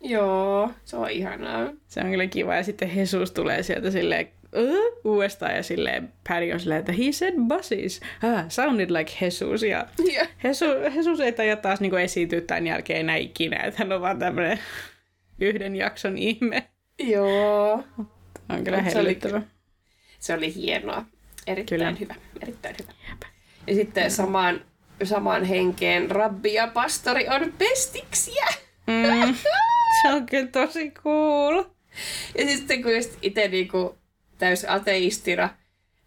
Joo, se on ihanaa. Se on kyllä kiva. Ja sitten Jesus tulee sieltä silleen uh, uudestaan ja silleen Paddy on silleen, että he said buses. Ah, sounded like Jesus. Ja yeah. Jesus, Jesus ei taida taas niin esiintyä tämän jälkeen enää ikinä. Että hän on vaan tämmöinen yhden jakson ihme. Joo. On kyllä hellyttävä. Se oli, se oli hienoa. Erittäin kyllä. hyvä. Erittäin hyvä. Ja sitten samaan, samaan henkeen rabbi ja pastori on pestiksiä. Mm. Se on kyllä tosi cool. Ja sitten kun just itse niinku täys ateistina,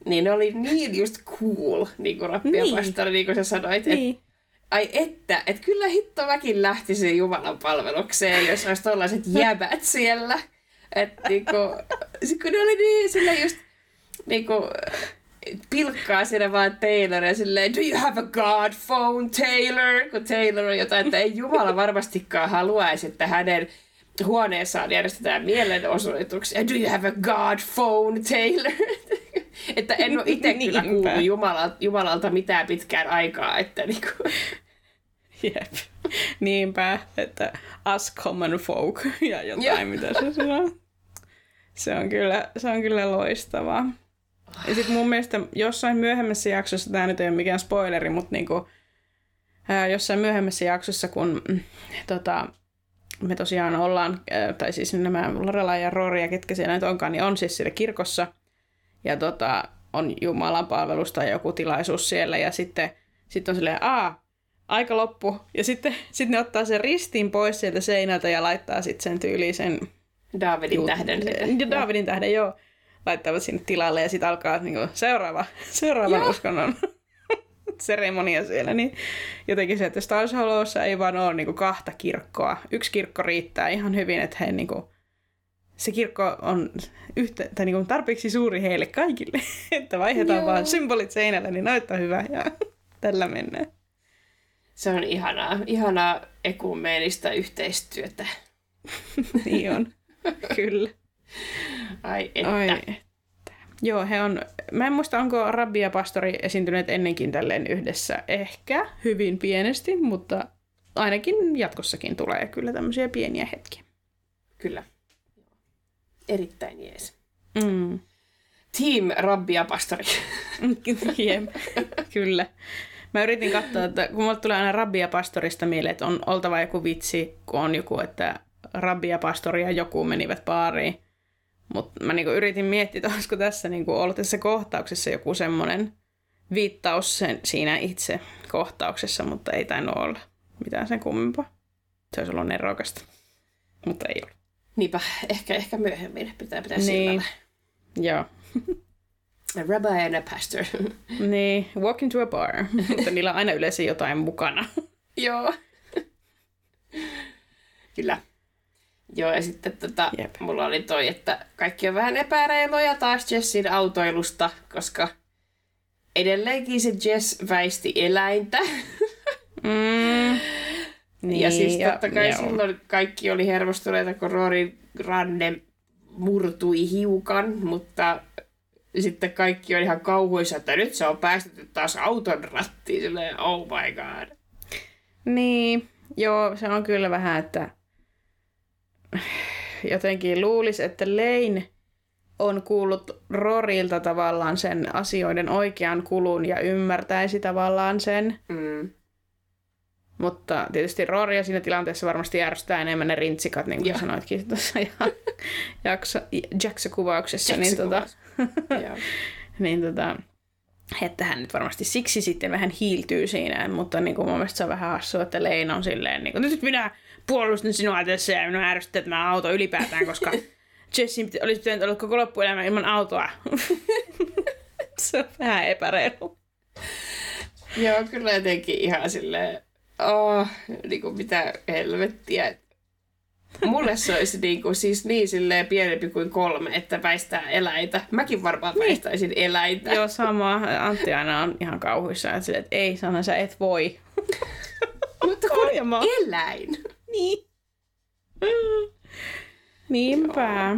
niin ne oli niin just cool, niin kuin Rappi niin. pastori, niin kuin sä sanoit. Niin. Et, ai että, että kyllä hitto mäkin lähtisin Jumalan palvelukseen, jos olisi tollaiset jäbät siellä. Että niinku, kun ne oli niin sillä just niinku, pilkkaa siinä vaan Taylor ja silleen, do you have a god phone, Taylor? Kun Taylor on jotain, että ei Jumala varmastikaan haluaisi, että hänen huoneessaan järjestetään mielenosoituksia. Do you have a god phone, Taylor? että en ole itse kyllä kuullut Jumalalta, Jumalalta mitään pitkään aikaa. Että niinku. Jep. Niinpä, että us common folk ja jotain, mitä se sanoo. Se on kyllä, se on kyllä loistavaa. Ja sitten mun mielestä jossain myöhemmässä jaksossa, tämä nyt ei ole mikään spoileri, mutta niinku, ää, jossain myöhemmässä jaksossa, kun mm, tota, me tosiaan ollaan, ää, tai siis nämä Lorela ja Rory ja ketkä siellä nyt onkaan, niin on siis siellä kirkossa. Ja tota, on Jumalan palvelus tai joku tilaisuus siellä. Ja sitten sit on silleen, aa, aika loppu. Ja sitten sit ne ottaa sen ristin pois sieltä seinältä ja laittaa sitten sen tyylisen... Davidin ju- tähden. Davidin tähden, joo laittavat sinne tilalle ja sitten alkaa niin kuin, seuraava, seuraavan Joo. uskonnon seremonia siellä, niin jotenkin se, että Stars Hollowssa ei vaan ole niin kuin, kahta kirkkoa. Yksi kirkko riittää ihan hyvin, että he niin kuin, se kirkko on yhtä, tai niin kuin tarpeeksi suuri heille kaikille, että vaihdetaan Joo. vaan symbolit seinällä, niin näyttää hyvä ja tällä mennään. Se on ihanaa, ihanaa ekumeenista yhteistyötä. niin on, kyllä. Ai että. Ai että. Joo, he on, mä en muista, onko rabbi ja pastori esiintyneet ennenkin tälleen yhdessä. Ehkä hyvin pienesti, mutta ainakin jatkossakin tulee kyllä tämmöisiä pieniä hetkiä. Kyllä. Erittäin jees. Mm. Team Rabbi ja Pastori. Jep, kyllä. Mä yritin katsoa, että kun mulle tulee aina rabbi ja pastorista mieleen, että on oltava joku vitsi, kun on joku, että rabbi ja pastori ja joku menivät baariin. Mutta mä niinku yritin miettiä, että olisiko tässä niinku ollut tässä kohtauksessa joku semmoinen viittaus sen, siinä itse kohtauksessa, mutta ei tainnut olla mitään sen kummempaa. Se olisi ollut nerokasta, mutta ei ollut. Niinpä, ehkä, ehkä myöhemmin pitää pitää Niin. silmällä. Joo. A rabbi and a pastor. Niin, walk into a bar. mutta niillä on aina yleensä jotain mukana. Joo. Kyllä. Joo, ja sitten tota, Jep. mulla oli toi, että kaikki on vähän epäreiluja taas Jessin autoilusta, koska edelleenkin se Jess väisti eläintä. Mm. Niin, ja siis totta kai joo. silloin kaikki oli hermostuneita, kun Rory ranne murtui hiukan, mutta sitten kaikki on ihan kauhuissa, että nyt se on päästetty taas auton rattiin. Silleen, oh my god. Niin, joo, se on kyllä vähän, että jotenkin luulisi, että Lane on kuullut Rorilta tavallaan sen asioiden oikean kulun ja ymmärtäisi tavallaan sen. Mm. Mutta tietysti Roria siinä tilanteessa varmasti järjestää enemmän ne rintsikat, niin kuin Joo. sanoitkin tuossa ja- jakso, Jacksa-kuvauksessa. Niin, tota, niin tota, että hän nyt varmasti siksi sitten vähän hiiltyy siinä, mutta niin kuin mun mielestä se on vähän hassua, että Leina on silleen, niin kuin, nyt minä puolustan sinua tässä ja minua ärsyttää tämä auto ylipäätään, koska Jessin piti, olisi pitänyt olla koko loppuelämä ilman autoa. se on vähän epäreilu. Joo, kyllä jotenkin ihan silleen, oh, niin kuin mitä helvettiä. Mulle se olisi niin kuin, siis niin silleen pienempi kuin kolme, että väistää eläintä. Mäkin varmaan väistäisin eläintä. Joo, sama. Antti aina on ihan kauhuissa, että, että ei sana, sä et voi. Mutta kun eläin. Niin. Niinpä.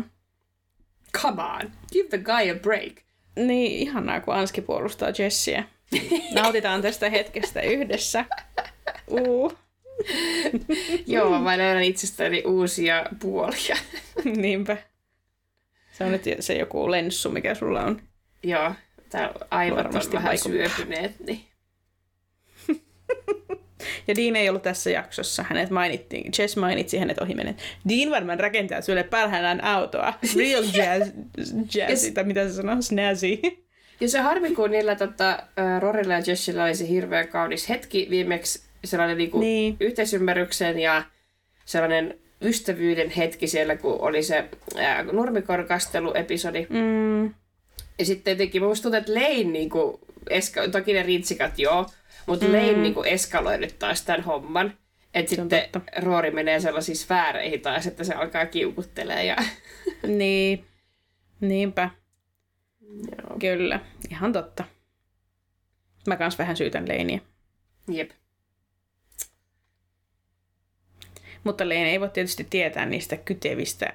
Come on, give the guy a break. Niin, ihanaa, kun Anski puolustaa Jessiä. Nautitaan tästä hetkestä yhdessä. Uu. Joo, mä löydän itsestäni uusia puolia. Niinpä. Se on nyt se joku lenssu, mikä sulla on. Joo, täällä aivot on vähän vaikuttaa. syöpyneet, niin Ja Dean ei ollut tässä jaksossa. Hänet mainittiin, Jess mainitsi hänet ohimennen. Dean varmaan rakentaa sulle parhaillaan autoa. Real jazz, jazzy, tai mitä se sanoo, snazzy. Ja se harmi, kun niillä tota, Rorilla ja Jessillä oli se hirveän kaunis hetki viimeksi, sellainen niinku Niin. yhteisymmärryksen ja sellainen ystävyyden hetki siellä, kun oli se ää, nurmikorkasteluepisodi. Mm, Ja sitten jotenkin musta tuntuu, että Lane niinku, eska- toki ne rintsikat joo, mutta mm. Lane niinku eskaloi nyt taas tämän homman. Että sitten totta. Roori menee sellaisiin sfääreihin taas, että se alkaa kiukuttelee ja niin. Niinpä. joo. Kyllä. Ihan totta. Mä kans vähän syytän Leiniä. Jep. Mutta Leine ei voi tietysti tietää niistä kytevistä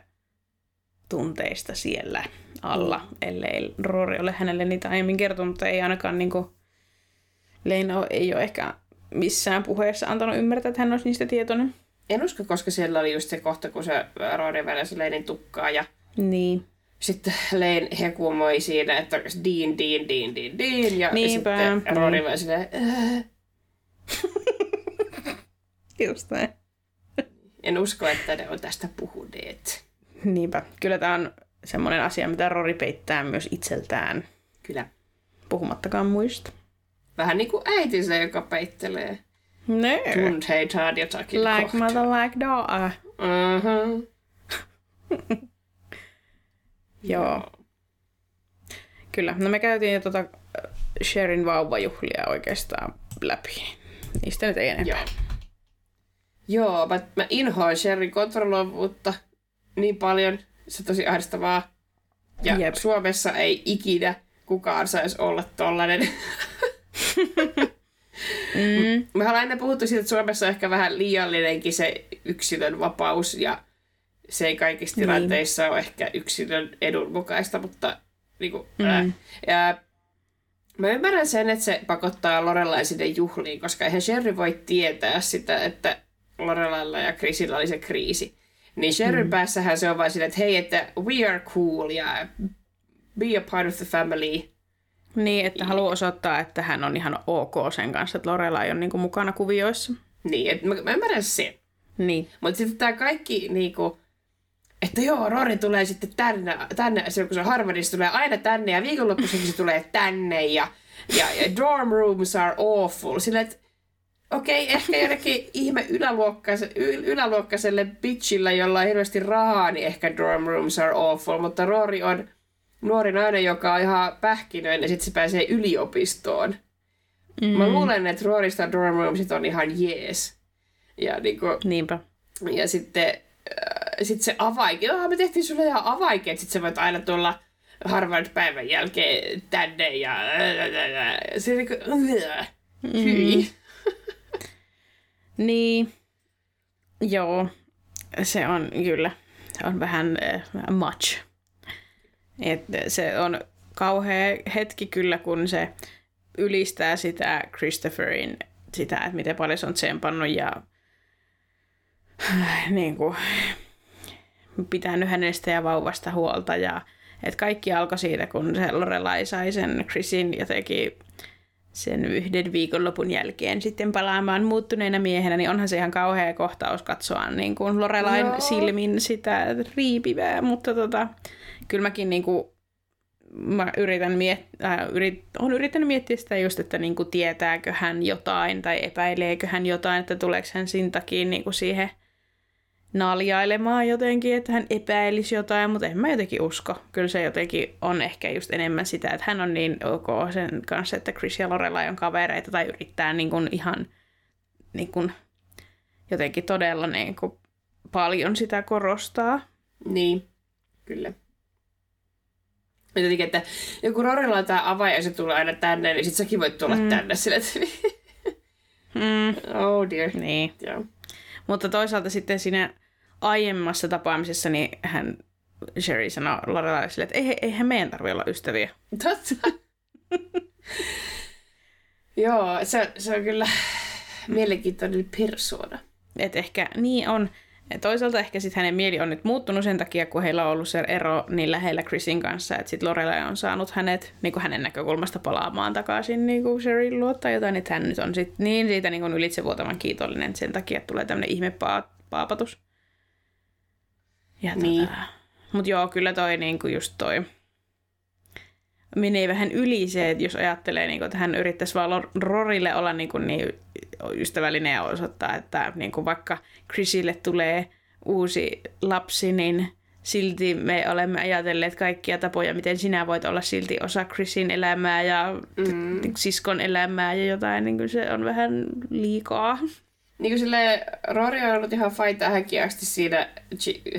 tunteista siellä alla, ellei Rory ole hänelle niitä aiemmin kertonut, mutta ei ainakaan niinku, Leine o- ei ole ehkä missään puheessa antanut ymmärtää, että hän olisi niistä tietoinen. En usko, koska siellä oli just se kohta, kun se Roori väläsi Leinin tukkaa ja Niin. sitten Lane hekumoi siinä, että Dean, Dean, Dean, Dean, Dean. Ja Niinpä, sitten niin. vaan silleen, "Äh." Just näin. en usko, että ne on tästä puhuneet. Niinpä. Kyllä tämä on semmoinen asia, mitä Rory peittää myös itseltään, Kyllä. puhumattakaan muista. Vähän niin kuin äitinsä, joka peittelee. No. Tunteitaan jotakin Like kohtaa. mother, like daughter. Mhm. Joo. Kyllä. No me käytiin jo tota Sherin vauvajuhlia oikeastaan läpi. Niistä nyt ei enempää. Joo. Joo, mä, mä inhoan Sherrin kontrolloivuutta niin paljon. Se on tosi ahdistavaa. Ja. Jep. Suomessa ei ikinä kukaan saisi olla tollanen. Mm. Me ollaan aina puhuttu siitä, että Suomessa on ehkä vähän liiallinenkin se yksilön vapaus ja se ei kaikissa Niin. tilanteissa ole ehkä yksilön edun mukaista, mutta niin kuin, Mm. ää, ja mä ymmärrän sen, että se pakottaa Lorelai sinne juhliin, koska eihän Sherry voi tietää sitä, että Lorelailla ja Chrisillä oli se kriisi. Niin Sherryn mm. päässähän se on vain silleen, että hei, että we are cool ja be a part of the family. Niin, että haluaa osoittaa, että hän on ihan ok sen kanssa, että Lorelai on niinku mukana kuvioissa. Niin, että mä, mä ymmärrän sen. Niin. Mutta sitten tämä kaikki niinku, että joo, Rory tulee sitten tänne, tänne silloin kun se on Harvardissa, tulee aina tänne ja viikonloppuisin se tulee tänne ja, ja, ja dorm rooms are awful. Silleen, että okei, okay, ehkä jollekin ihme yläluokkaiselle, yläluokkaiselle bitchillä, jolla on hirveästi rahaa, niin ehkä dorm rooms are awful, mutta Rory on nuori nainen, joka on ihan pähkinöinen ja sitten se pääsee yliopistoon. Mm. Mä luulen, että Rorista dorm roomsit on ihan jees. Ja, niinku, Niinpä. ja sitten äh, sit se avaike, joo, me tehtiin sulle ihan avaike, että sit sä voit aina tulla Harvard-päivän jälkeen tänne ja se niinku, hyi. Mm. Niin, joo, se on kyllä, se on vähän uh, much. Et se on kauhea hetki kyllä, kun se ylistää sitä Christopherin, sitä, että miten paljon se on tsempannut ja niin kuin, pitänyt hänestä ja vauvasta huolta. Ja, että kaikki alkoi siitä, kun se Lorelai sai sen Chrisin jotenkin sen yhden viikonlopun jälkeen sitten palaamaan muuttuneena miehenä, niin onhan se ihan kauhea kohtaus katsoa niin kuin Lorelain Joo. silmin sitä riipivää, mutta tota, kyllä mäkin niin kuin, mä yritän miet- äh, yrit- olen yrittänyt miettiä sitä just, että niin kuin tietääkö hän jotain tai epäileekö hän jotain, että tuleeko hän sin takia niin kuin siihen naljailemaan jotenkin, että hän epäilisi jotain, mutta en mä jotenkin usko. Kyllä se jotenkin on ehkä just enemmän sitä, että hän on niin ok sen kanssa, että Chris ja Lorelai on kavereita tai yrittää niin kuin ihan niin kuin jotenkin todella niin kuin paljon sitä korostaa. Niin, kyllä. Jotenkin, että joku Rorilla on tämä avain ja se tulee aina tänne, niin sit säkin voit tulla mm. tänne sille, että Mm, oh dear. niin. Joo. Mutta toisaalta sitten siinä aiemmassa tapaamisessa niin hän Sherry sanoi Lorelaille sille, että ei, eihän meidän tarvitse olla ystäviä. Totta. Joo, se, se on kyllä mielenkiintoinen persoona. Et ehkä niin on. Ja toisaalta ehkä sitten hänen mieli on nyt muuttunut sen takia, kun heillä on ollut se ero niin lähellä Chrisin kanssa, että sitten Lorelai on saanut hänet niin kuin hänen näkökulmasta palaamaan takaisin niin kuin Sherin luottaa jotain, että hän nyt on sit niin siitä niin kuin ylitsevuotavan kiitollinen sen takia, että tulee tämmöinen ihme paapatus. Ja Niin. tota, mutta joo, kyllä toi niin kuin just toi menee vähän yli se, että jos ajattelee, niin kuin, että hän yrittäisi vaan Rorille olla niin, kuin niin ystävällinen ja osoittaa, että niin kuin vaikka Chrisille tulee uusi lapsi, niin silti me olemme ajatelleet kaikkia tapoja, miten sinä voit olla silti osa Chrisin elämää ja mm. siskon elämää ja jotain, niin kuin se on vähän liikaa. Niin kuin sille Rory on ollut ihan fine tähänkin asti siinä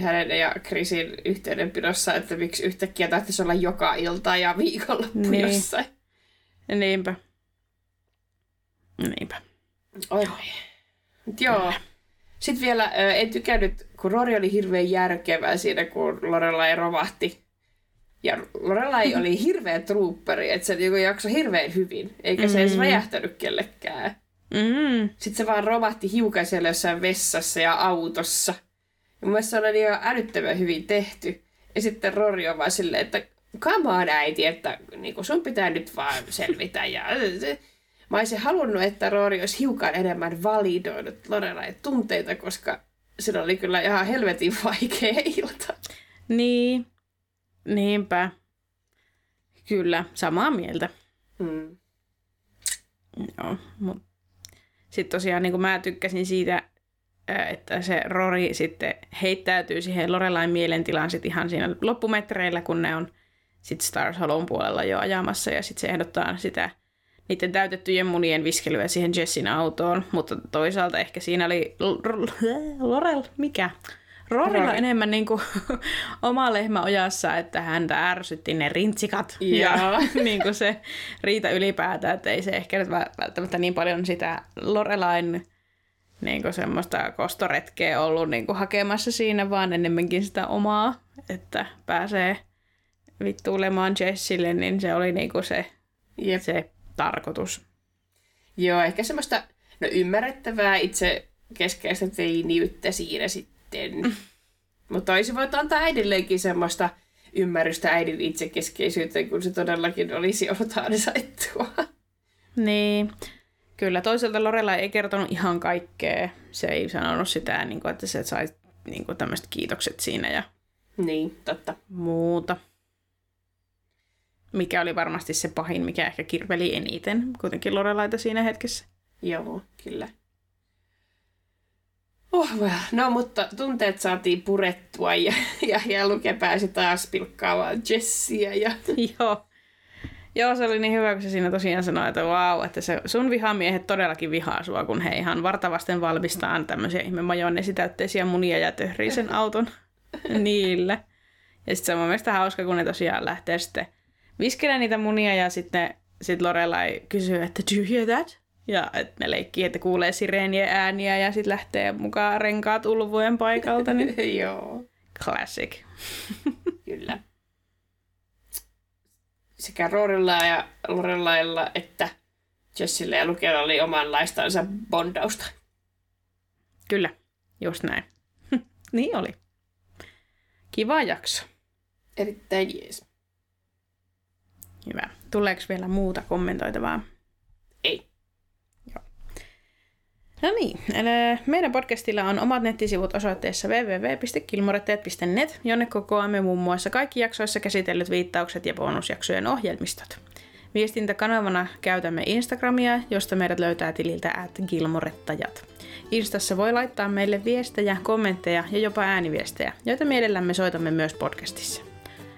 hänen ja Chrisin yhteydenpidossa, että miksi yhtäkkiä tahtoisi olla joka ilta ja viikonloppu Niin. jossain. Niinpä. Niinpä. Oi. Mut joo. Sitten vielä ö, en tykännyt, kun Rory oli hirveän järkevä siinä, kun Lorelai romahti. Ja Lorelai oli hirveä truupperi, että se niinku jaksoi hirveän hyvin, eikä se edes räjähtänyt kellekään. Mm. Sitten se vaan romahti hiukan siellä jossain vessassa ja autossa. Ja mun mielestä se oli ihan älyttömän hyvin tehty. Ja sitten Rory on vaan silleen, että come on äiti, että niin sun pitää nyt vaan selvitä. Ja, mä olisin halunnut, että Rory olisi hiukan enemmän validoinut Lorelain tunteita, koska sillä oli kyllä ihan helvetin vaikea ilta. Niin. Niinpä. Kyllä, samaa mieltä. Mm. Joo, mutta sitten tosiaan niin kuin mä tykkäsin siitä, että se Rory sitten heittäytyy siihen Lorelain mielentilaan sit ihan siinä loppumetreillä, kun ne on sitten Stars Hollown puolella jo ajamassa ja sitten se ehdottaa sitä niiden täytettyjen munien viskelyä siihen Jessin autoon, mutta toisaalta ehkä siinä oli Lorel, mikä? Rorilla Rory. enemmän niin kuin oma lehmä ojassa, että häntä ärsytti ne rintsikat ja Joo. niin kuin se riita ylipäätään, että ei se ehkä nyt vä- välttämättä niin paljon sitä Lorelain niin kuin semmoista kostoretkeä ollut niin kuin hakemassa siinä, vaan enemmänkin sitä omaa, että pääsee vittuilemaan Jessille, niin se oli niin kuin se, Jep. se tarkoitus. Joo, ehkä semmoista no, ymmärrettävää itse keskeistä teiniyttä siinä sitten. Mutta olisi voinut antaa äidilleenkin semmoista ymmärrystä äidin itsekeskeisyyteen, kun se todellakin olisi ollut ansaittua. Niin. Kyllä, toisaalta Lorella ei kertonut ihan kaikkea. Se ei sanonut sitä, niin kuin, että se sai niin kuin, tämmöiset kiitokset siinä ja Niin, totta. muuta. Mikä oli varmasti se pahin, mikä ehkä kirveli eniten kuitenkin Lorelaita siinä hetkessä. Joo, kyllä. Oh, well. No, mutta tunteet saatiin purettua ja, ja, ja Luke pääsi taas pilkkaamaan Jessiä. Ja... Joo. Joo, se oli niin hyvä, kun se siinä tosiaan sanoi, että vau, että se sun vihamiehet todellakin vihaa sua, kun he ihan vartavasten valmistaa tämmöisiä ihme majoneesitäytteisiä munia ja töhrii sen auton niillä. Ja sitten se on mun mielestä hauska, kun ne tosiaan lähtee sitten viskelemään niitä munia ja sitten sit Lorelai kysyy, että do you hear that? Ja että ne leikkii, että kuulee sireenien ääniä ja sitten lähtee mukaan renkaat ulvojen paikalta. Niin Joo, classic. kyllä. Sekä Roorilla ja Lorelailla että Jessillä ja Lukella oli omanlaistansa bondausta. Kyllä, just näin. niin oli. Kiva jakso. Erittäin jees. Hyvä. Tuleeko vielä muuta kommentoitavaa? Ei. No niin, eli meidän podcastilla on omat nettisivut osoitteessa www.kilmoretteet.net, jonne kokoamme muun muassa kaikki jaksoissa käsitellyt viittaukset ja bonusjaksojen ohjelmistot. Viestintäkanavana käytämme Instagramia, josta meidät löytää tililtä at gilmorettajat. Instassa voi laittaa meille viestejä, kommentteja ja jopa ääniviestejä, joita mielellämme soitamme myös podcastissa.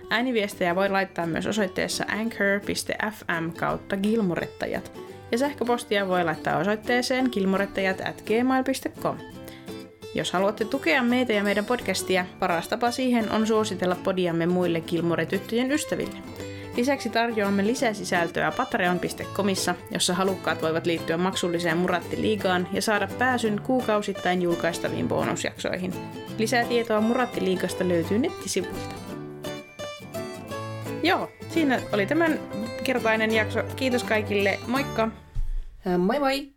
Ääniviestejä voi laittaa myös osoitteessa anchor.fm kautta gilmorettajat – ja sähköpostia voi laittaa osoitteeseen kilmorettajat at gmail.com. Jos haluatte tukea meitä ja meidän podcastia, paras tapa siihen on suositella podiamme muille Kilmore-tyttöjen ystäville. Lisäksi tarjoamme lisäsisältöä patreon.comissa, jossa halukkaat voivat liittyä maksulliseen Muratti-liigaan ja saada pääsyn kuukausittain julkaistaviin bonusjaksoihin. Lisää tietoa Muratti-liigasta löytyy nettisivuilta. Joo, siinä oli tämän kertainen jakso. Kiitos kaikille. Moikka! Moi moi!